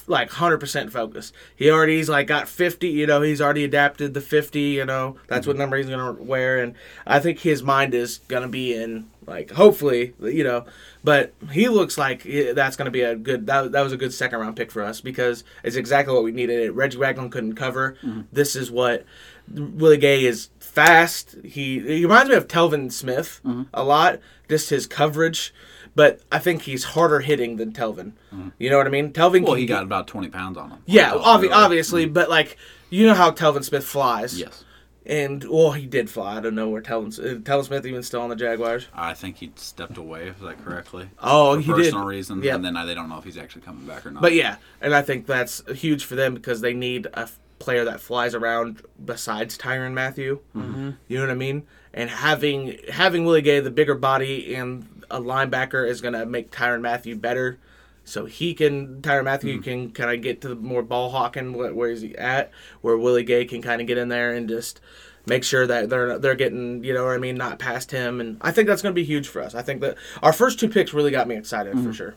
like 100% focused. He already he's like got 50, you know, he's already adapted the 50, you know. That's Mm-hmm. what number he's going to wear and I think his mind is going to be in like hopefully, you know, but he looks like that's going to be a good that, that was a good second round pick for us because it's exactly what we needed. Reggie Ragland couldn't cover. Mm-hmm. This is what Willie Gay is fast. He he reminds me of Telvin Smith Mm-hmm. a lot, just his coverage. But I think he's harder hitting than Telvin. You know what I mean? Telvin. Well, can he get- got about twenty pounds on him. yeah, obvi- really? obviously, but like you know how Telvin Smith flies. Yes, And well, he did fly. I don't know where Telvin uh, Telvin Smith even still on the Jaguars. I think he stepped away. Is that correctly? Oh, For he did. personal reasons, Yep. and then uh, they don't know if he's actually coming back or not. But yeah, and I think that's huge for them because they need a f- player that flies around besides Tyrann Mathieu. Mm-hmm. You know what I mean? And having having Willie Gay, the bigger body and a linebacker, is gonna make Tyrann Mathieu better. So he can Tyrann Mathieu can kind of get to the more ball hawking where, where is he at, where Willie Gay can kind of get in there and just make sure that they're they're getting you know what I mean not past him and I think that's going to be huge for us. I think that our first two picks really got me excited for sure.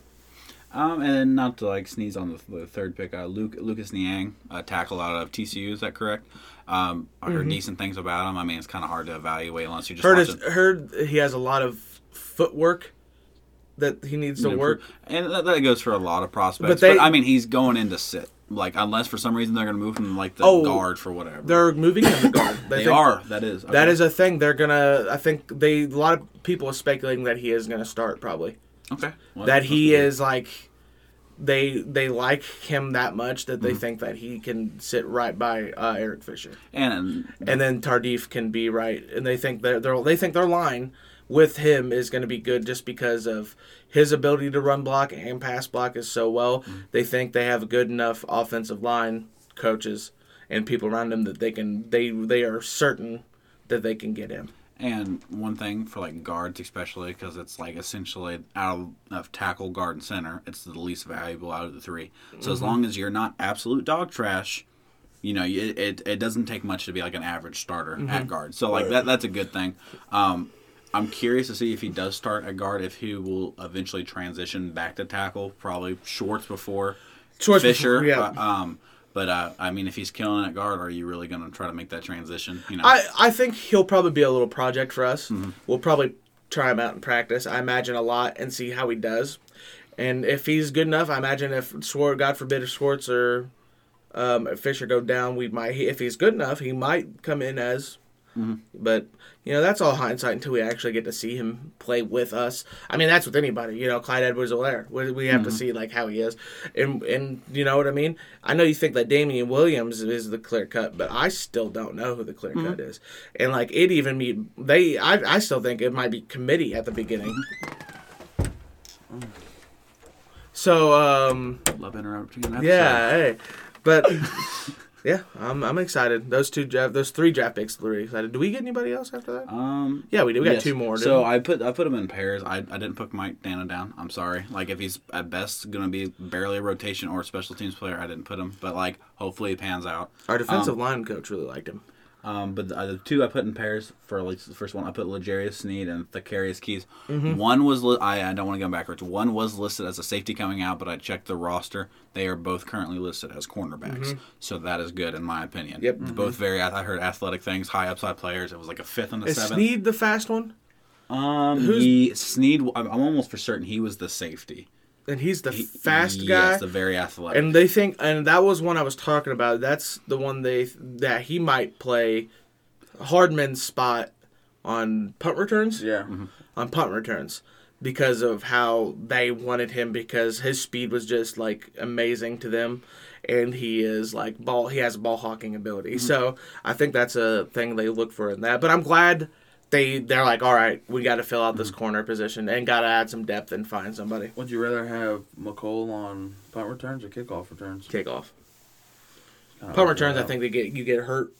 Um, and then not to like sneeze on the, the third pick, uh, Luke Lucas Niang, a tackle out of TCU. Is that correct? Um, I heard decent things about him. I mean, it's kind of hard to evaluate unless you just heard his, heard he has a lot of footwork that he needs to work. and that, that goes for a lot of prospects. But But, I mean, he's going in to sit. Like, unless for some reason they're going to move him like the Oh, guard for whatever. They're moving him to guard. they think are. That is. That okay. is a thing. They're gonna. I think they. A lot of people are speculating that he is gonna start probably. okay. Well, that he is like. They they like him that much that Mm-hmm. they think that he can sit right by uh, Eric Fisher, and and then Tardif can be right, and they think their their they think their line with him is going to be good just because of his ability to run block and pass block is so well. Mm-hmm. They think they have a good enough offensive line coaches and people around them that they can they they are certain that they can get him. And one thing for like guards, especially because it's like essentially out of, of tackle, guard, and center, it's the least valuable out of the three. So as long as you're not absolute dog trash, you know, it, it, it doesn't take much to be like an average starter at guard. So like that that's a good thing. Um, I'm curious to see if he does start at guard, if he will eventually transition back to tackle. Probably Schwartz before Schwartz Fisher. before- yeah. uh, um, but uh, I mean, if he's killing at guard, are you really going to try to make that transition? You know, I, I think he'll probably be a little project for us. We'll probably try him out in practice. I imagine a lot and see how he does. And if he's good enough, I imagine if Schwartz, God forbid, if Schwartz or um, Fisher go down, we might. If he's good enough, he might come in as. Mm-hmm. But you know that's all hindsight until we actually get to see him play with us. I mean that's with anybody. You know Clyde Edwards-Helaire. We, we have to mm-hmm. see like how he is, and and you know what I mean. I know you think that Damien Williams is the clear cut, but I still don't know who the clear mm-hmm. cut is. And like it even be they. I I still think it might be committee at the beginning. So um love interrupting yeah, hey, but yeah, I'm I'm excited. Those two draft, those three draft picks, really excited. Do we get anybody else after that? Um, Yeah, we do. We got yes. two more. So we? I put I put him in pairs. I, I didn't put Mike Danna down. I'm sorry. Like if he's at best gonna be barely a rotation or a special teams player, I didn't put him. But like hopefully it pans out. our defensive um, line coach really liked him. Um, but the, uh, the two I put in pairs for like the first one, I put L'Jarius Sneed and Thakarius Keyes. Mm-hmm. One was li- I, I don't want to go backwards. One was listed as a safety coming out, but I checked the roster. They are both currently listed as cornerbacks, so that is good in my opinion. Mm-hmm. Yep. Both very. I heard athletic things, high upside players. It was like a fifth and a Is seventh. Sneed the fast one? Um, Who's- he Sneed. I'm, I'm almost for certain he was the safety. And he's the He- fast guy. Yes, the very athletic. And they think, and that was one I was talking about. That's the one they that he might play Hardman's spot on punt returns. Yeah. Mm-hmm. on punt returns because of how they wanted him because his speed was just like amazing to them and he is like ball he has ball hawking ability mm-hmm. so i think that's a thing they look for in that but i'm glad they they're like all right we got to fill out this corner position and got to add some depth and find somebody Would you rather have Mecole on punt returns or kickoff returns? Kickoff. punt like returns i think they get you get hurt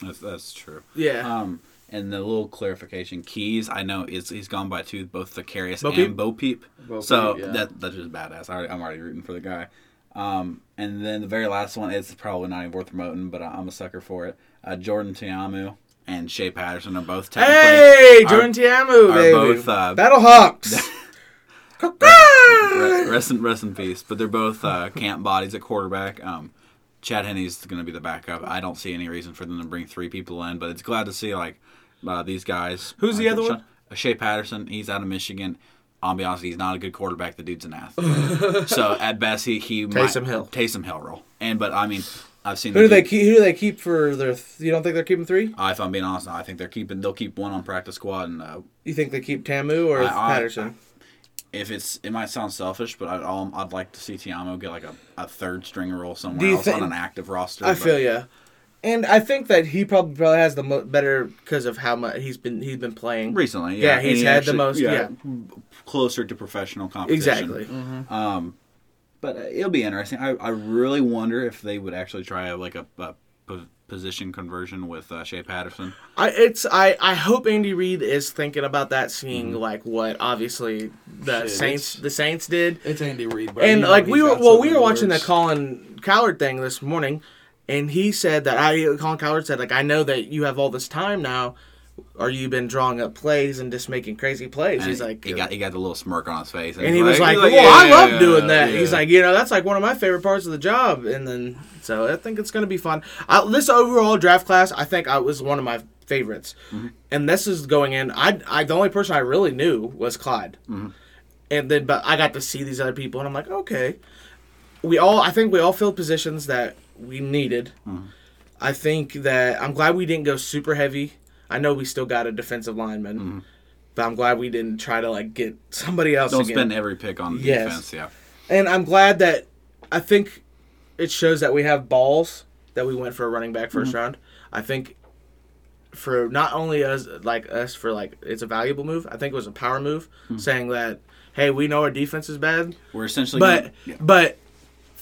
that's, that's true. yeah Um, and the little clarification, Keyes, I know is he's gone by two, both Thakarius Bo Peep? and Bo Peep. Bo so Peep, yeah. that that's just badass. I already, I'm already rooting for the guy. Um, and then the very last one is probably not even worth promoting, but I- I'm a sucker for it. Uh, Jordan Ta'amu and Shea Patterson are both technically hey jordan ta'amu baby both, uh, battlehawks Re- rest in rest in peace. But they're both uh, camp bodies at quarterback. Um, Chad Henne's going to be the backup. I don't see any reason for them to bring three people in, but it's glad to see like uh, these guys. Who's the other Sha- one? uh, Shea Patterson. He's out of Michigan. I'll be honest, he's not a good quarterback. The dude's an athlete. so at best, he he Taysom might, Hill. Taysom Hill roll. And but I mean, I've seen. who do they keep who do they keep for their th- you don't think they're keeping three Uh, if I'm being honest, I think they're keeping. They'll keep one on practice squad, and uh, you think they keep ta'amu or I- I- patterson if it's it might sound selfish, but I'd, um, I'd like to see Ta'amu get like a, a third stringer role somewhere else think- on an active roster. I but- feel ya. And I think that he probably probably has the mo- better because of how much he's been he's been playing. recently. Yeah, Yeah, he's he had the most- yeah. closer to professional competition. Exactly. Um, but uh, it'll be interesting. I, I really wonder if they would actually try like a, a position conversion with uh, Shea Patterson. I it's I I hope Andy Reid is thinking about that, seeing Mm-hmm. like what obviously the Shit, Saints the Saints did, It's Andy Reid, bro. and You know like we were well we were many watching the. Colin Cowherd thing this morning, and he said that I Colin Cowherd said like I know that you have all this time now. Or you been drawing up plays and just making crazy plays? And He's like, he got he got the little smirk on his face, And he was like, he's "Well, yeah, I love yeah, doing that." yeah. He's like, "You know, that's like one of my favorite parts of the job." And then, so I think it's going to be fun. I, this overall draft class, I think I was one of my favorites. Mm-hmm. And this is going in. I, I, the only person I really knew was Clyde. Mm-hmm. And then, but I got to see these other people, and I'm like, okay. We all, I think we all filled positions that we needed. Mm-hmm. I think that I'm glad we didn't go super heavy. I know we still got a defensive lineman. Mm-hmm. But I'm glad we didn't try to like get somebody else don't again. spend every pick on Yes. defense. Yeah, And I'm glad that I think it shows that we have balls that we went for a running back 1st round. I think for not only us like us for like it's a valuable move. I think it was a power move saying that hey, we know our defense is bad, we're essentially. but gonna- yeah. but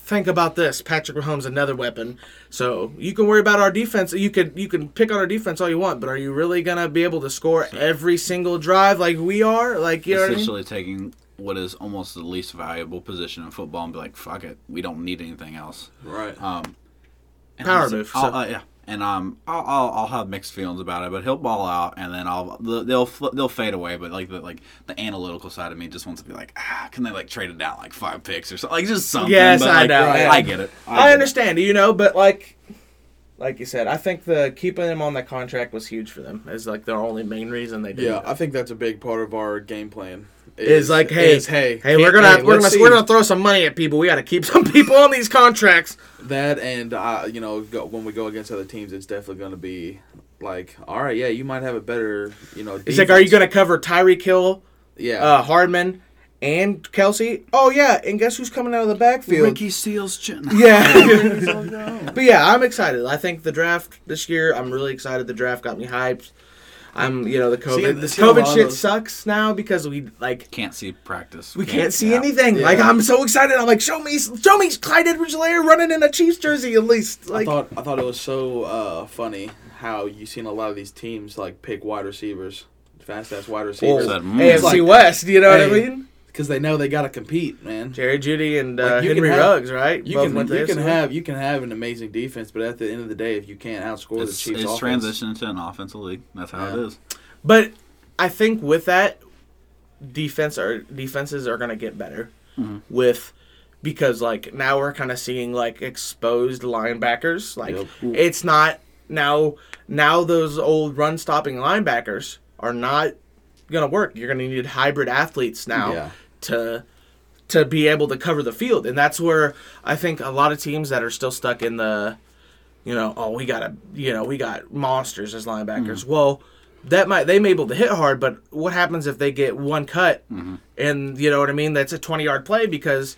think about this. Patrick Mahomes another weapon. So you can worry about our defense. You could you can pick on our defense all you want, but are you really going to be able to score every single drive like we are? Like you know what I mean? essentially taking what is almost the least valuable position in football and be like, fuck it, we don't need anything else. Right. Um, Power honestly, move, so- uh, yeah, and um, I'll, I'll I'll have mixed feelings about it, but he'll ball out, and then I'll they'll they'll fade away. But like the like the analytical side of me just wants to be like, ah, can they like trade it down like five picks or something, like just something. Yes, but, I like, know, yeah. I get it. I it. understand, you know, but like, like you said, I think the keeping him on that contract was huge for them. Is like their only main reason they did. Yeah, it. I think that's a big part of our game plan. is like, hey, is, hey, hey, we're gonna hey, we're gonna let's we're gonna throw some money at people. We got to keep some people on these contracts. that and uh, you know go, when we go against other teams, it's definitely going to be like, all right, yeah, you might have a better, you know. It's like, are you gonna cover Tyreek Hill, Yeah. uh, Hardman, and Kelce? Oh yeah, and guess who's coming out of the backfield? Ricky Seals chin. Yeah. but yeah, I'm excited. I think the draft this year, I'm really excited. The draft got me hyped. I'm, you know, the COVID, this see a COVID shit those- sucks now because we like Can't see practice. we can't see yeah. anything. Like I'm so excited. I'm like, show me, show me Clyde Edwards-Helaire running in a Chiefs jersey at least. I thought I thought it was so uh, funny how you seen a lot of these teams like pick wide receivers, fast ass wide receivers. That- mm, AFC it's like- West. You know what I mean? Because they know they got to compete, man. Jerry Jeudy and uh, Like, you Henry have- Ruggs, right? You Both can went to you can have you can have an amazing defense, but at the end of the day, if you can't outscore the It's, Chiefs' it's offense, transitioned to an offensive league. That's how it Yeah. is. But I think with that, defense or defenses are gonna get better Mhm. with because like now we're kind of seeing like exposed linebackers. Like Yep. it's not now now those old run stopping linebackers are not gonna work. You're gonna need hybrid athletes now Yeah. To to be able to cover the field, and that's where I think a lot of teams that are still stuck in the you know, oh, we got a you know, we got monsters as linebackers. Mm-hmm. Well, that might they may be able to hit hard, but what happens if they get one cut mm-hmm. and you know what I mean? That's a twenty yard play because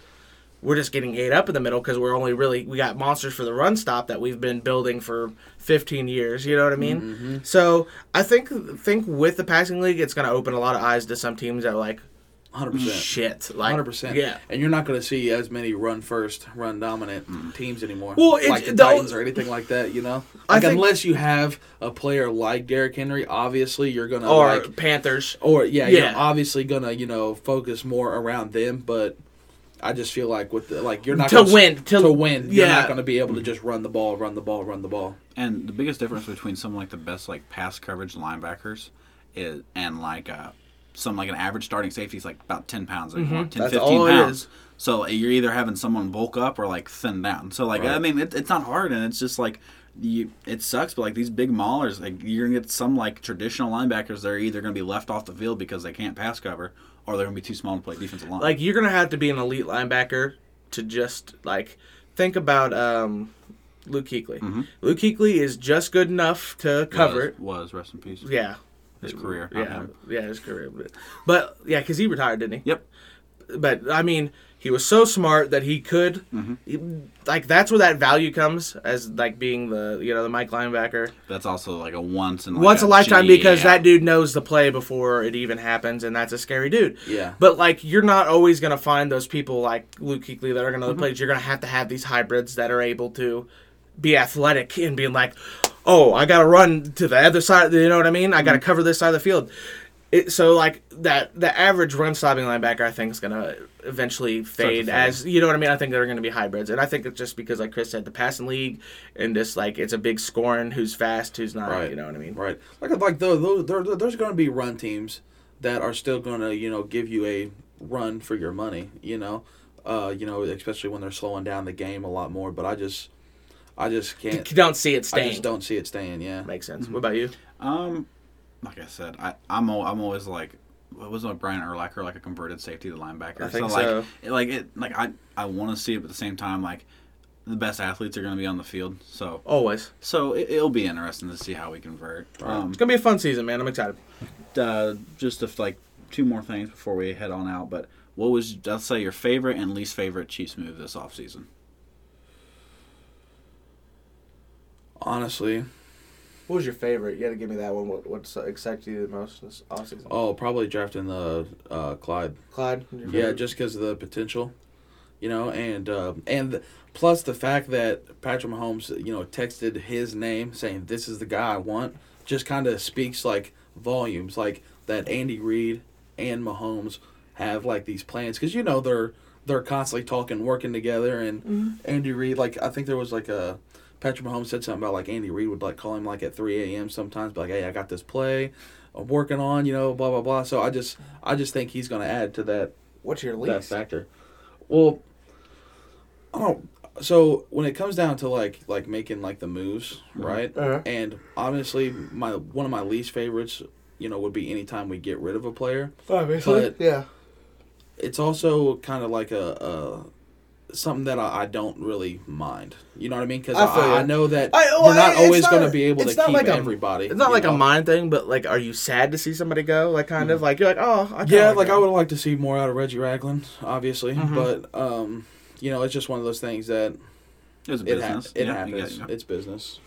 we're just getting ate up in the middle because we're only really we got monsters for the run stop that we've been building for fifteen years. You know what I mean? Mm-hmm. So I think think with the passing league, it's going to open a lot of eyes to some teams that are like hundred percent. shit, like Hundred percent. yeah. and you're not going to see as many run first, run dominant teams anymore. Well, like the the- Titans or anything like that. You know, I like think- unless you have a player like Derrick Henry, obviously you're gonna Or like, Panthers. or yeah, Yeah. you're obviously gonna you know focus more around them. But I just feel like with the, like you're not To gonna, win, to, to- win. You're not going to be able to just run the ball, run the ball, run the ball. And the biggest difference between some like the best like pass coverage linebackers is and like uh some like an average starting safety is like about 10 pounds 10 Mm-hmm. That's 15 all pounds. so you're either having someone bulk up or like thin down. So like i mean it, it's not hard and it's just like you it sucks but like these big maulers like you're gonna get some like traditional linebackers that are either gonna be left off the field because they can't pass cover or they're gonna be too small to play defensive line. Like you're gonna have to be an elite linebacker to just like think about um, Luke Kuechly. Luke Kuechly is just good enough to cover was, it. was rest in peace. Yeah, his career yeah, him. yeah, his career. But, but yeah, because he retired, didn't he? yep But I mean, he was so smart that he could, Mm-hmm. he- like that's where that value comes as like being the you know the Mike linebacker. that's also like a once in like Once a lifetime G- because yeah. that dude knows the play before it even happens, and that's a scary dude. Yeah. But like, you're not always gonna find those people like Luke Kuechly that are gonna Mm-hmm. play. You're gonna have to have these hybrids that are able to be athletic and being like, oh, I gotta run to the other side. You know what I mean? I Mm-hmm. gotta cover this side of the field. It, so like that, the average run stopping linebacker, I think, is gonna eventually fade fade. as you know what I mean. I think they're gonna be hybrids, and I think it's just because, like Chris said, the passing league and just like it's a big scoring, who's fast, who's not. Right. You know what I mean? Right. Like like though though there, there- there's going to be run teams that are still going to you know give you a run for your money. You know, uh, you know especially when they're slowing down the game a lot more. But I just I just can't. You don't see it staying. I just don't see it staying. Yeah. Makes Mm-hmm. sense. What about you? Um, like I said, I I'm al- I'm always like, what was like Brian Urlacher like a converted safety to linebacker? I think like so. it- like it like I I want to see it, but at the same time like the best athletes are going to be on the field, so Always. so it, it'll be interesting to see how we convert. Um, It's gonna be a fun season, man. I'm excited. uh, just if like two more things before we head on out, but what was let's say your favorite and least favorite Chiefs move this offseason? Honestly, What was your favorite? You got to give me that one. What what excited you the most this offseason? oh probably drafting the uh, Clyde. Clyde. Yeah, just because of the potential, you know, and uh, and plus the fact that Patrick Mahomes, you know, texted his name saying this is the guy I want, just kind of speaks like volumes, like that Andy Reid and Mahomes have like these plans because you know they're they're constantly talking, working together, and Andy Reid, like I think there was like a. Patrick Mahomes said something about like Andy Reid would like call him like at three a.m. sometimes, be like, "Hey, I got this play, I'm working on, you know, blah blah blah." So I just, I just think he's going to add to that What's your that least? factor. Well, I don't. So when it comes down to like like making like the moves, right? Uh-huh. And obviously, my one of my least favorites, you know, would be anytime we get rid of a player. Obviously. But- yeah. It's also kind of like a, a something that I, I don't really mind. You know what I mean? Because I I, I know that I- well, you're not it's always going to be able to it's not keep like a- everybody. It's not you like a mind thing, but like, are you sad to see somebody go? Like, kind of like you're like, oh, I Yeah, like I that. would like to see more out of Reggie Ragland, obviously, Mhm. but um, you know, it's just one of those things that It's it, business. ha- it Yeah, happens. guess, yeah. It's business.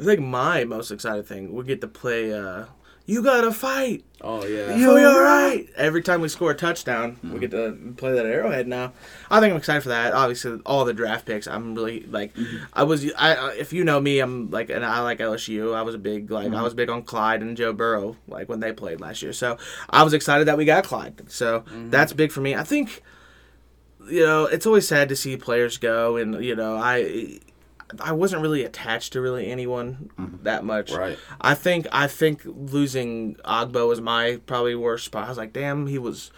I think my most excited thing we get to play. uh You gotta fight. Oh yeah. You'll be all right. Every time we score a touchdown, we hmm. get to play that Arrowhead now. I think I'm excited for that. Obviously, all the draft picks. I'm really like, mm-hmm. I was. I I- if you know me, I'm like, and I like LSU. I was a big like, I mm-hmm. was big on Clyde and Joe Burrow like when they played last year. So I was excited that we got Clyde. So mm-hmm. that's big for me. I think, you know, it's always sad to see players go, and you know, I. I wasn't really attached to really anyone mm-hmm. that much. Right. I think I think losing Ogbah was my probably worst spot. I was like, damn, he was,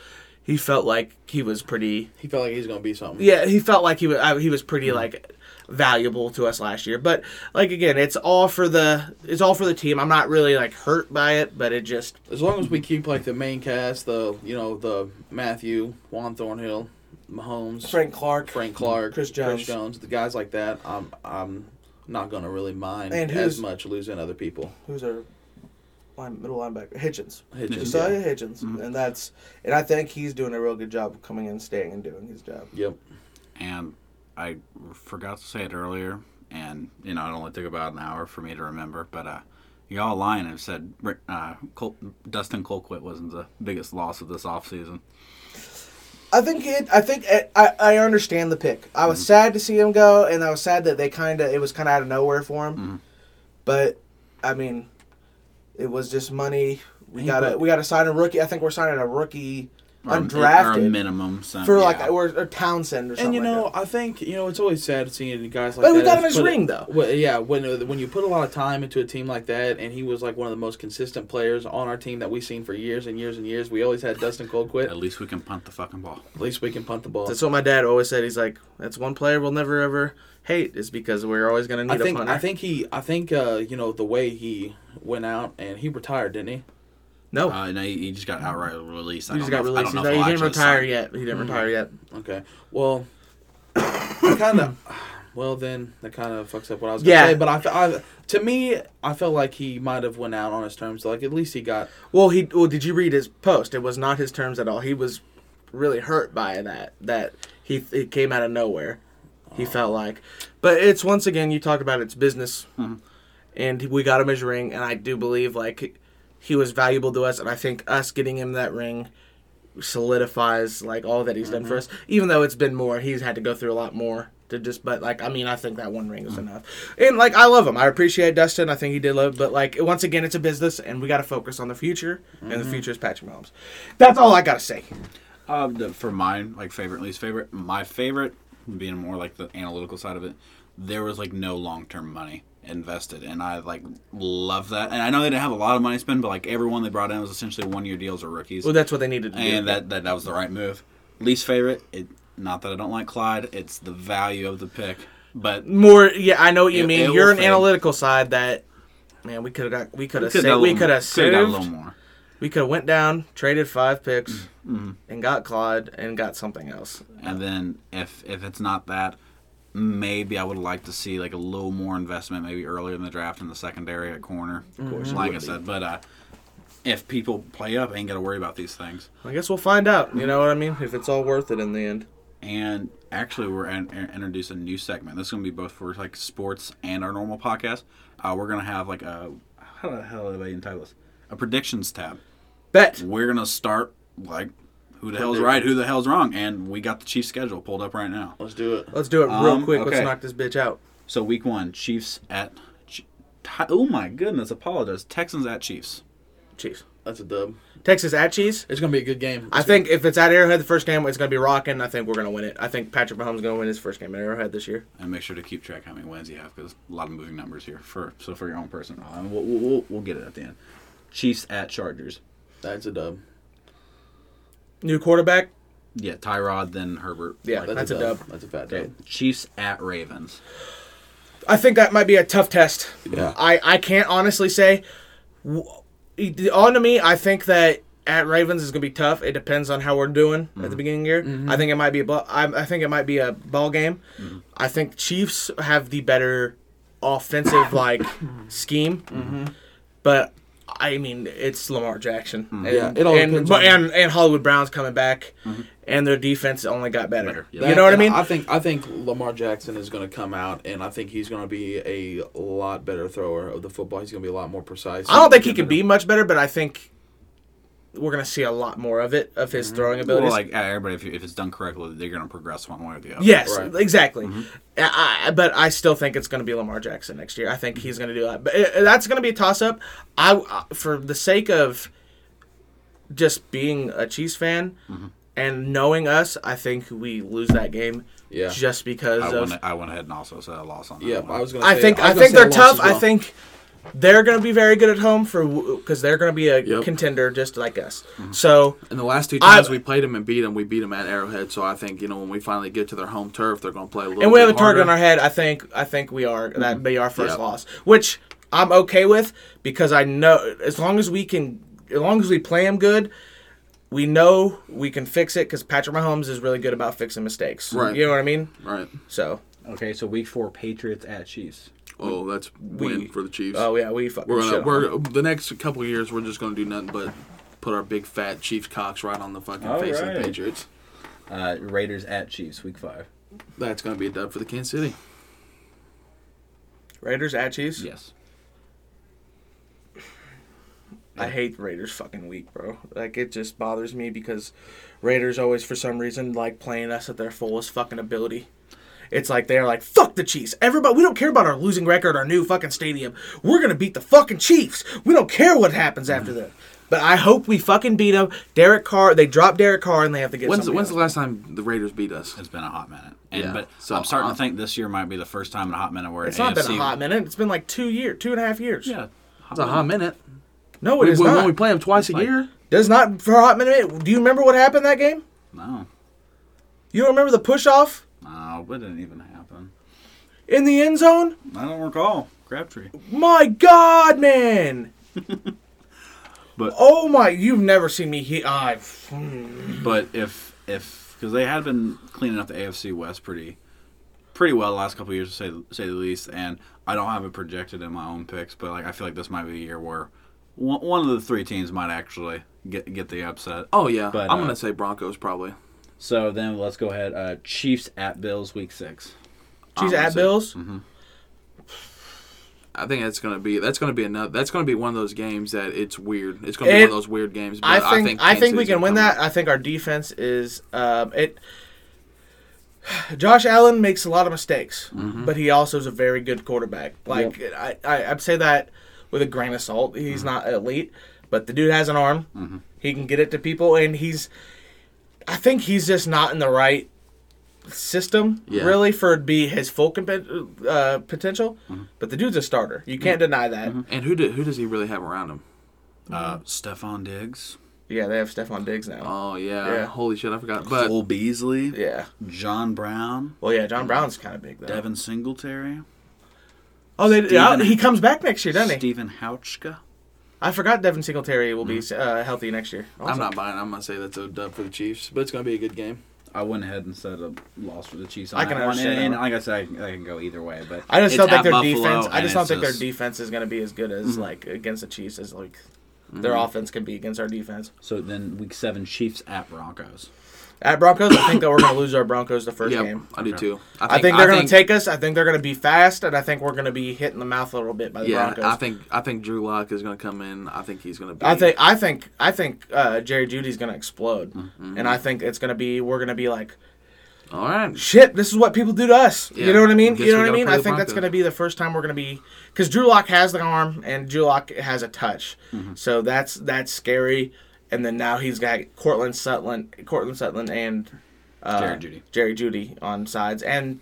he felt like he was pretty. He felt like he's gonna be something. Yeah, he felt like he was. I, he was pretty mm-hmm. like valuable to us last year. But like again, it's all for the it's all for the team. I'm not really like hurt by it, but it just As long as we keep like the main cast, the you know the Mathieu, Juan Thornhill, Mahomes, Frank Clark. Frank Clark, Chris Jones. Chris Jones, the guys like that, I'm I'm not gonna really mind And as much losing other people. Who's our line, middle linebacker? Hitchens. Hitchens, Josiah yeah. Hitchens, and that's and I think he's doing a real good job of coming in, staying, and doing his job. Yep. And I forgot to say it earlier, and you know it only took about an hour for me to remember. But uh, y'all lying have said uh, Col- Dustin Colquitt wasn't the biggest loss of this offseason. I think it. I think it, I. I understand the pick. I was mm-hmm. sad to see him go, and I was sad that they kind of. It was kind of out of nowhere for him. Mm-hmm. But, I mean, it was just money. We He got to put- we got to sign a rookie. I think we're signing a rookie undrafted or a minimum so, for like or, or Townsend or something. And you know, like that. I think you know it's always sad seeing guys like But we that got him his ring, though. Well, yeah, when when you put a lot of time into a team like that, and he was like one of the most consistent players on our team that we've seen for years and years and years. We always had Dustin Colquitt. At least we can punt the fucking ball. At least we can punt the ball. that's what my dad always said. He's like, that's one player we'll never ever hate is because we're always gonna need I think a punter. I think he I think uh, you know the way he went out and he retired, didn't he? No, Uh, no, he, he just got outright released. I he just got know if- I released. don't know if he didn't retire sign. yet. He didn't retire yet. Okay. Well, kind of. Well, then that kind of fucks up what I was gonna Yeah. say. But I, I, to me, I felt like he might have went out on his terms. Like at least he got. Well, he well. Did you read his post? It was not his terms at all. He was really hurt by that. That he it came out of nowhere. He felt like, but it's once again you talk about it's business, and we got him his ring, and I do believe like he was valuable to us, and I think us getting him that ring solidifies like all that he's done for mm-hmm. us. Even though it's been more, he's had to go through a lot more to just. But like I mean, I think that one ring is mm-hmm. enough. And like I love him. I appreciate Dustin. I think he did love. But like once again, it's a business, and we got to focus on the future. And the mm-hmm. future is Patrick Mahomes. That's all I gotta say. Uh, the, for mine, like favorite, least favorite, my favorite being more like the analytical side of it, there was like no long term money invested, and I like love that. And I know they didn't have a lot of money spent, but like everyone they brought in was essentially one year deals or rookies, Well, that's what they needed to do. and that, that that was the right move. Least favorite, it not that I don't like Clyde, it's the value of the pick, but more. Yeah, I know what you It- mean. it You're an fade. analytical side that. Man, we could have got. We could have. saved. We could have got a little more. We could have went down, traded five picks, Mm-hmm. and got Clyde and got something else. And then if if it's not that, maybe I would like to see like a little more investment, maybe earlier in the draft in the secondary at corner. Of course, like I said, but uh, if people play up, I ain't got to worry about these things. I guess we'll find out. You know what I mean? If it's all worth it in the end. And actually, we're in, in- introduce a new segment. This is gonna be both for like sports and our normal podcast. Uh, we're gonna have like a how the hell do I entitle this? A predictions tab. Bet. We're gonna start like who the hell's right, who the hell's wrong, and we got the Chiefs schedule pulled up right now. Let's do it. Let's do it real Um, quick. okay. Let's knock this bitch out. So week one, Chiefs at. Ch- Ti- Oh my goodness! Apologize. Texans at Chiefs. Chiefs. That's a dub. Texas at Chiefs. It's gonna be a good game. I think if it's at Arrowhead the first game, it's going to be rocking. I think we're going to win it. I think Patrick Mahomes is going to win his first game at Arrowhead this year. And make sure to keep track how many wins you have because a lot of moving numbers here. For so for your own personal, uh, we'll, we'll, we'll, we'll get it at the end. Chiefs at Chargers. that's a dub. New quarterback. Yeah, Tyrod then Herbert. Yeah, That's, That's a, a dub. dub. That's a fat Okay. dub. Chiefs at Ravens. I think that might be a tough test. Yeah. I, I can't honestly say. On to me, I think that at Ravens is going to be tough. It depends on how we're doing at the mm-hmm. beginning of the year. Mm-hmm. I think it might be a ball, I, I think it might be a ball game. Mm-hmm. I think Chiefs have the better offensive like scheme, but I mean, it's Lamar Jackson. And, Yeah, it all and, depends but, and and Hollywood Brown's coming back, mm-hmm. and their defense only got better. Better, yeah. You know what I mean? I think I think Lamar Jackson is going to come out, and I think he's going to be a lot better thrower of the football. He's going to be a lot more precise. I don't think he can better. be much better, but I think we're gonna see a lot more of it of his throwing Well, like uh, everybody, if, if it's done correctly, they're going to progress one way or the other. Yes, Right. exactly. I, I, but I still think it's going to be Lamar Jackson next year. I think he's going to do that. But uh, that's going to be a toss up. I uh, for the sake of just being a Chiefs fan and knowing us, I think we lose that game. Yeah. Just because I of went, I went ahead and also said a loss on that. Yeah, one. I was going to. I think I, think they're tough. I think they're going to be very good at home for because they're going to be a Yep. Mm-hmm. contender just like us. So In the last two I- times we played them and beat them, we beat them at Arrowhead. So I think you know when we finally get to their home turf, they're going to play a little. and we have a bit target on our head. I think I think we are that be our first Yeah. loss, which I'm okay with because I know as long as we can, as long as we play them good, we know we can fix it because Patrick Mahomes is really good about fixing mistakes. Right. You know what I mean? Right. So, Okay, so week four, Patriots at Chiefs. Oh, that's win for the Chiefs. oh yeah, we fucking we're gonna shit we're them. the next couple of years we're just gonna do nothing but put our big fat Chiefs cocks right on the fucking All face of the Patriots. Uh, Raiders at Chiefs, week five. That's gonna be a dub for the Kansas City. Raiders at Chiefs. Yes. I hate Raiders fucking week, bro. Like it just bothers me because Raiders always for some reason like playing us at their fullest fucking ability. It's like they're like, fuck the Chiefs. Everybody we don't care about our losing record, our new fucking stadium. We're gonna beat the fucking Chiefs. We don't care what happens after mm. that. But I hope we fucking beat them. Derek Carr, they drop Derek Carr and they have to get When's when's the last time the Raiders beat us? It's been a hot minute. And, Yeah, But so I'm starting I'm- to uh, think this year might be the first time in a hot minute where It's an not been a hot minute. It's been like two years, two and a half years. Yeah. It's a hot minute. No, it is when, not. when we play them twice a like- year. Does not for a hot minute. Do you remember what happened that game? No. You don't remember the push off No, it didn't even happen. in the end zone? I don't recall. Crabtree. My God, man! But- oh my, you've never seen me hit. I've. But if if because they had been cleaning up the AFC West pretty pretty well the last couple of years to say say the least, and I don't have it projected in my own picks, but like I feel like this might be a year where one, one of the three teams might actually get get the upset. Oh yeah, But, I'm uh, gonna say Broncos probably. So then let's go ahead. Uh, Chiefs at Bills, week six. Chiefs I'm gonna at Bills. I think that's gonna be that's gonna be another that's gonna be one of those games that it's weird. It's gonna be one of those weird games. But I think I think, Kansas we can win that. out. I think our defense is um, it. Josh Allen makes a lot of mistakes, Mm-hmm. but he also is a very good quarterback. Like I, I, I'd say that with a grain of salt. He's Mm-hmm. not elite, but the dude has an arm. He can get it to people, and he's. I think he's just not in the right system Yeah. really for it to be his full comp- uh, potential. Mm-hmm. But the dude's a starter. You can't deny that. And who do, who does he really have around him? Uh, Stefon Diggs, Yeah, they have Stefon Diggs now. Oh yeah, Yeah. holy shit, I forgot. But Cole Beasley, yeah. John Brown, Well, yeah, John Brown's kind of big though. Devin Singletary, Oh, they, yeah, he comes back next year, doesn't he? Stephen Hauschka. I forgot Devin Singletary will be mm. uh, healthy next year. I'm not buying. I'm gonna say that's a dub for the Chiefs, but it's gonna be a good game. I went ahead and said a loss for the Chiefs. On I can one. understand And, and that. like I said, I can, I can go either way. But I just It's don't think at their Buffalo, defense. I and just don't it's think just- their defense is going to be as good as mm-hmm. like against the Chiefs as like their mm-hmm. offense can be against our defense. so then week seven, Chiefs at Broncos. At Broncos, I think that we're going to lose our Broncos the first Yeah, game. I do Okay. too. I think they're going to take us. I think they're going to be fast, and I think we're going to be hit in the mouth a little bit by the Yeah, Broncos. I think I think Drew Lock is gonna come in. I think he's gonna be. I think I think I think uh, Jerry Jeudy's going to explode, Mm-hmm. and I think it's going to be we're going to be like All right. shit, this is what people do to us. Yeah. You know what I mean? Guess You know what I mean? I think that's going to be the first time we're going to be because Drew Lock has the arm and Drew Lock has a touch, Mm-hmm. so that's that's scary. And then now he's got Courtland Sutton, Courtland Sutton, and uh, Jerry Jeudy. Jerry Jeudy on sides, and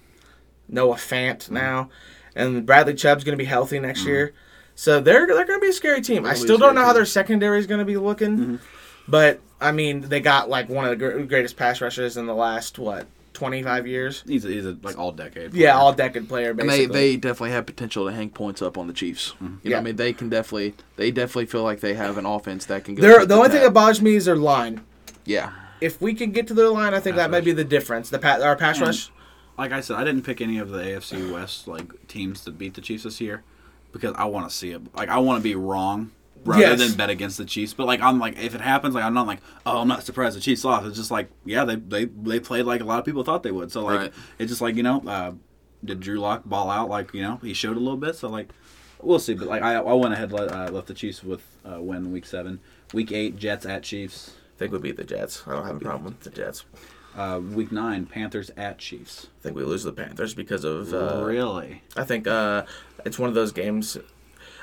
Noah Fant Mm-hmm. now, and Bradley Chubb's going to be healthy next year. So they're they're going to be a scary team. I They'll still don't know scary how their secondary is going to be looking, Mm-hmm. but I mean they got like one of the gr- greatest pass rushers in the last what twenty five years. He's a, he's a like all decade. Yeah, all decade player And they, they definitely have potential to hang points up on the Chiefs. Mm-hmm. You know, Yeah. what I mean, they can definitely they definitely feel like they have an offense that can go. They're, tit the for only thing tat. that bothers me is their line. yeah, If we can get to their line, I think Pass that might be the difference. The pa- our pass hmm. rush. like I said, I didn't pick any of the AFC West like teams to beat the Chiefs this year because I want to see it. Like I want to be wrong rather Yes. than bet against the Chiefs. But like I'm like if it happens, like I'm not like oh I'm not surprised the Chiefs lost. It's just like yeah they they they played like a lot of people thought they would. So like Right. it's just like you know uh, did Drew Lock ball out like you know he showed a little bit. So like we'll see. But like I I went ahead uh, left the Chiefs with uh, win week seven. Week eight Jets at Chiefs. I think we beat the Jets. I don't have a problem with the Jets. Uh, week nine Panthers at Chiefs. I think we lose the Panthers because of. Uh, really? I think uh, it's one of those games.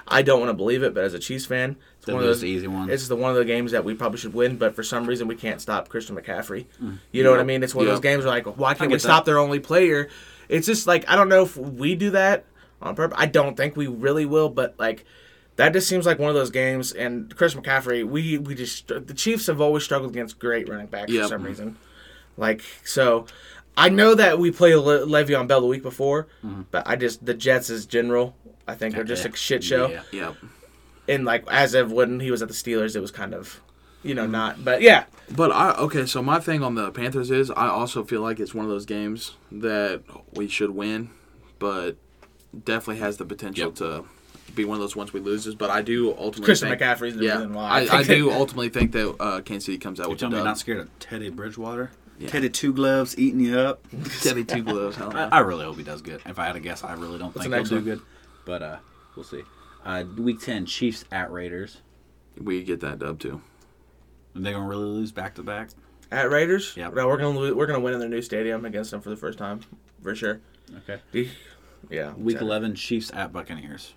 I don't want to believe it, but as a Chiefs fan, it's That one of those easy ones. It's the one of the games that we probably should win, but for some reason we can't stop Christian McCaffrey. Mm. You know what I mean? It's one of those games where like, why can't we that. stop their only player? It's just like I don't know if we do that on purpose. I don't think we really will, but like that just seems like one of those games. And Chris McCaffrey, we we just the Chiefs have always struggled against great running backs Yep. for some reason. Like so, I know that we played Le- Le'Veon Bell the week before, mm-hmm. but I just the Jets is general. I think are just a shit show Yeah. Yeah. and like as of when he was at the Steelers, it was kind of, you know, not. But yeah, But I okay, so my thing on the Panthers is I also feel like it's one of those games that we should win, but definitely has the potential Yep. to be one of those ones we loses. But I do ultimately Christian think, McCaffrey's the yeah, reason why. I, I think do that- ultimately think that uh, Kansas City comes out You're with the telling me you're dub. not scared of Teddy Bridgewater? Yeah. Teddy Two Gloves eating you up? Teddy two gloves. hell no. I, I really hope he does good. If I had to guess, I really don't What's think the he'll next do one? good. But uh, we'll see. Uh, week 10, Chiefs at Raiders. we get that dub too. Are they going to really lose back to back? at Raiders. Yeah. No, we're gonna lose, we're gonna win in their new stadium against them for the first time, for sure. Okay. Yeah. Week exactly. 11, Chiefs at Buccaneers.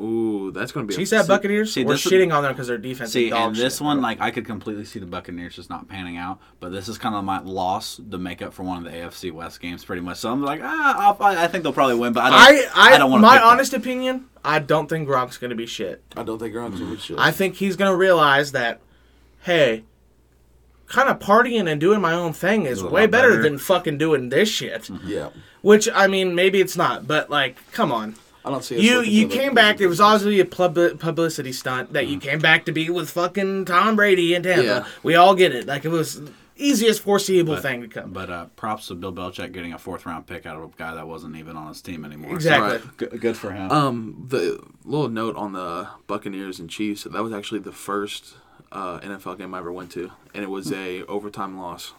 Ooh, that's gonna be. Chiefs a, at Buccaneers. see, we're shitting on them because their defense. See, and this shit, one, bro. like, I could completely see the Buccaneers just not panning out. But this is kind of my loss the makeup for one of the AFC West games, pretty much. So I'm like, ah, I'll, I think they'll probably win, but I don't. I, I, don't want to. my honest opinion, I don't think Gronk's gonna be shit. I don't think Gronk's gonna be shit. I think he's gonna realize that, hey, kind of partying and doing my own thing is Is way better, better. than fucking doing this shit. yeah, Which I mean, maybe it's not, but like, come on. I don't see. us You you came back. It was obviously a pub- publicity stunt that you came back to be with fucking Tom Brady in Tampa. Yeah. We all get it. Like it was easiest foreseeable But- thing to come. But uh, props to Bill Belichick getting a fourth round pick out of a guy that wasn't even on his team anymore. Exactly. Right. Good, good for him. Um, the little note on the Buccaneers and Chiefs. That was actually the first uh, NFL game I ever went to, and it was a overtime loss.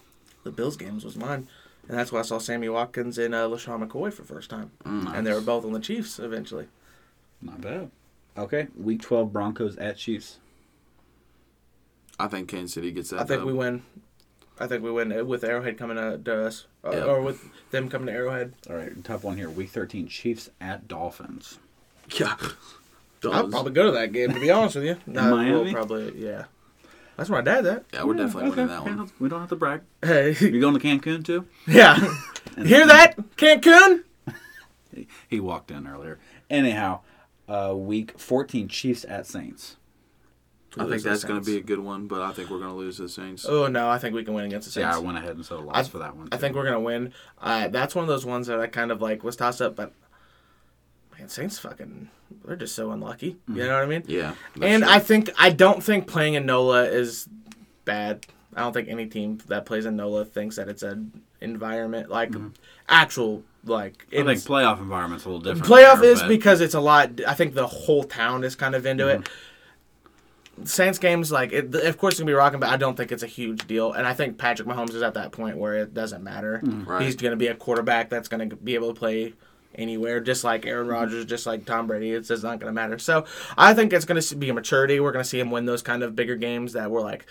The Bills games was mine, and that's why I saw Sammy Watkins and uh, LeSean McCoy for the first time, Mm, and they were both on the Chiefs eventually. Not bad. Okay, week 12, Broncos at Chiefs. I think Kansas City gets that. I think dub. we win. I think we win uh, with Arrowhead coming to, to us, uh, Yeah. or with them coming to Arrowhead. All right, top one here. Week 13, Chiefs at Dolphins. Yeah. I'll probably go to that game to be honest with you. No, Miami? we'll probably yeah. That's where my dad's at. Yeah, we're definitely winning that one. we don't have to brag. Hey, You going to Cancun too? yeah. Hear that, Cancun? He walked in earlier. Anyhow, uh, week 14, Chiefs at Saints. I think that's going to be a good one, but I think we're going to lose the Saints. Oh no, I think we can win against the Saints. Yeah, I went ahead and said a loss I- for that one. I think we're gonna win. Uh, that's one of those ones that I kind of like was tossed up, but man, Saints fucking they're just so unlucky. You mm. know what I mean? Yeah. and true. I think I don't think playing in NOLA is bad. I don't think any team that plays in NOLA thinks that it's an environment like mm-hmm. actual like I think it's- playoff environment's a little different. playoff there, is but- because it's a lot. I think the whole town is kind of into it. Mm-hmm. Saints games, like, it, of course, it's gonna be rocking, but I don't think it's a huge deal. And I think Patrick Mahomes is at that point where it doesn't matter. Mm. Right. He's gonna be a quarterback that's gonna be able to play anywhere, just like Aaron mm-hmm. Rodgers, just like Tom Brady. It's just not gonna matter. So I think it's gonna be a maturity. We're gonna see him win those kind of bigger games that we're like,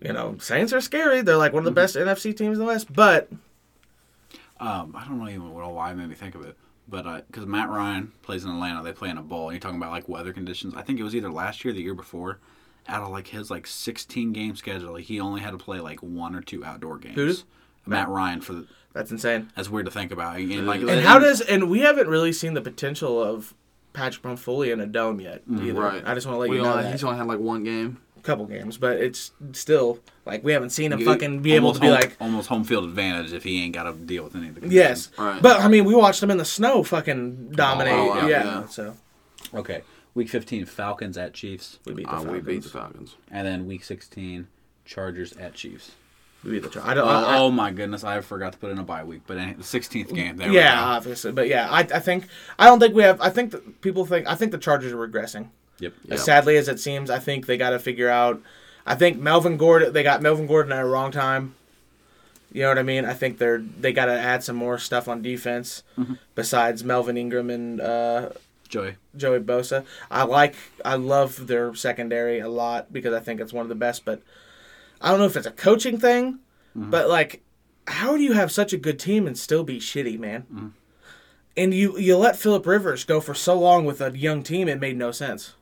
you know, Saints are scary. They're like one of the mm-hmm. best NFC teams in the West, but Um, I don't know even what why it made me think of it, but uh, because Matt Ryan plays in Atlanta, they play in a bowl. And you're talking about like weather conditions. I think it was either last year or the year before. Out of like his like 16 game schedule, like, he only had to play like one or two outdoor games. Who does? Matt Ryan for the, that's insane. that's weird to think about. And, like, And how does and we haven't really seen the potential of Patrick Mahomes fully in a dome yet either. Right. I just want to let We you know only, that. he's only had like one game. A couple games, but it's still like we haven't seen him You- fucking be able almost to be home, like almost home field advantage if he ain't got to deal with any of the yes. Right. But I mean, we watched him in the snow fucking dominate. Oh, wow, yeah. yeah. So Okay, week 15 Falcons at Chiefs, we beat the Uh, Falcons. we beat the Falcons. and then week 16 Chargers at Chiefs. We beat the Char- I don't. Oh, I, oh my goodness, I forgot to put in a bye week, but any- the 16th game. There yeah, we go. obviously, but yeah, I, I think I don't think we have. I think that people think I think the Chargers are regressing. Yep. Yeah. As sadly as it seems, I think they got to figure out. I think Melvin Gordon. They got Melvin Gordon at a wrong time. You know what I mean? I think they're they got to add some more stuff on defense besides Melvin Ingram and uh, Joey. Joey Bosa. I like, I love their secondary a lot because I think it's one of the best. But I don't know if it's a coaching thing, but like, how do you have such a good team and still be shitty, man? And you you let Philip Rivers go for so long with a young team, it made no sense.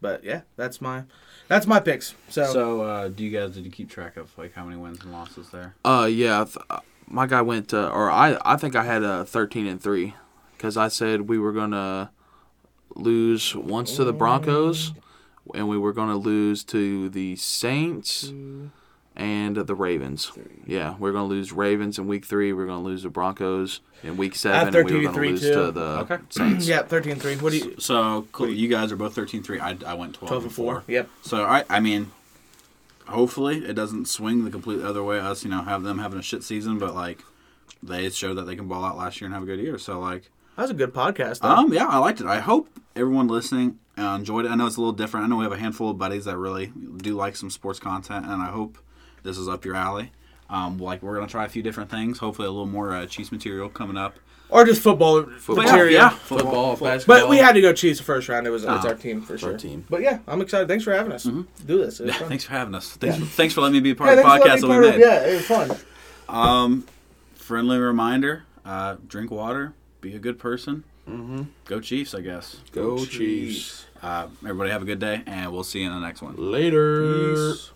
But yeah, that's my that's my picks. So, So, uh, do you guys did you keep track of like how many wins and losses there? Uh, yeah. th- uh, my guy went, uh, or I, I think I had a thirteen and three, because I said we were gonna lose once to the Broncos, and we were gonna lose to the Saints and the Ravens. Yeah, we're gonna lose Ravens in week three. We're gonna lose the Broncos in week seven, and we 13 were and gonna three, lose too. to the Okay. Saints. yeah, 13-3. What do you? So cool. You guys are both 13-3. I, I went 12, 12 and 4. Yep. So I I mean, hopefully it doesn't swing the complete other way. Us, you know, have them having a shit season, but like they showed that they can ball out last year and have a good year. So like, That was a good podcast. Though. um, yeah, I liked it. I hope everyone listening uh, enjoyed it. I know it's a little different. I know we have a handful of buddies that really do like some sports content, and I hope this is up your alley. Um, like we're gonna try a few different things. Hopefully, a little more uh, Chiefs material coming up. or just football, Football. material. Yeah, Football, basketball. But we had to go Chiefs the first round. It was it's Oh. our team for sure. team. But yeah, I'm excited. Thanks for having us do this. It was Yeah, fun. thanks for having us. Thanks, thanks for letting me be a part Yeah, of the podcast that we made. of- Yeah, it was fun. Um, friendly reminder: uh, drink water, be a good person. Mm-hmm. Go Chiefs, I guess. Go Chiefs. Uh, everybody have a good day, and we'll see you in the next one. Later. Peace.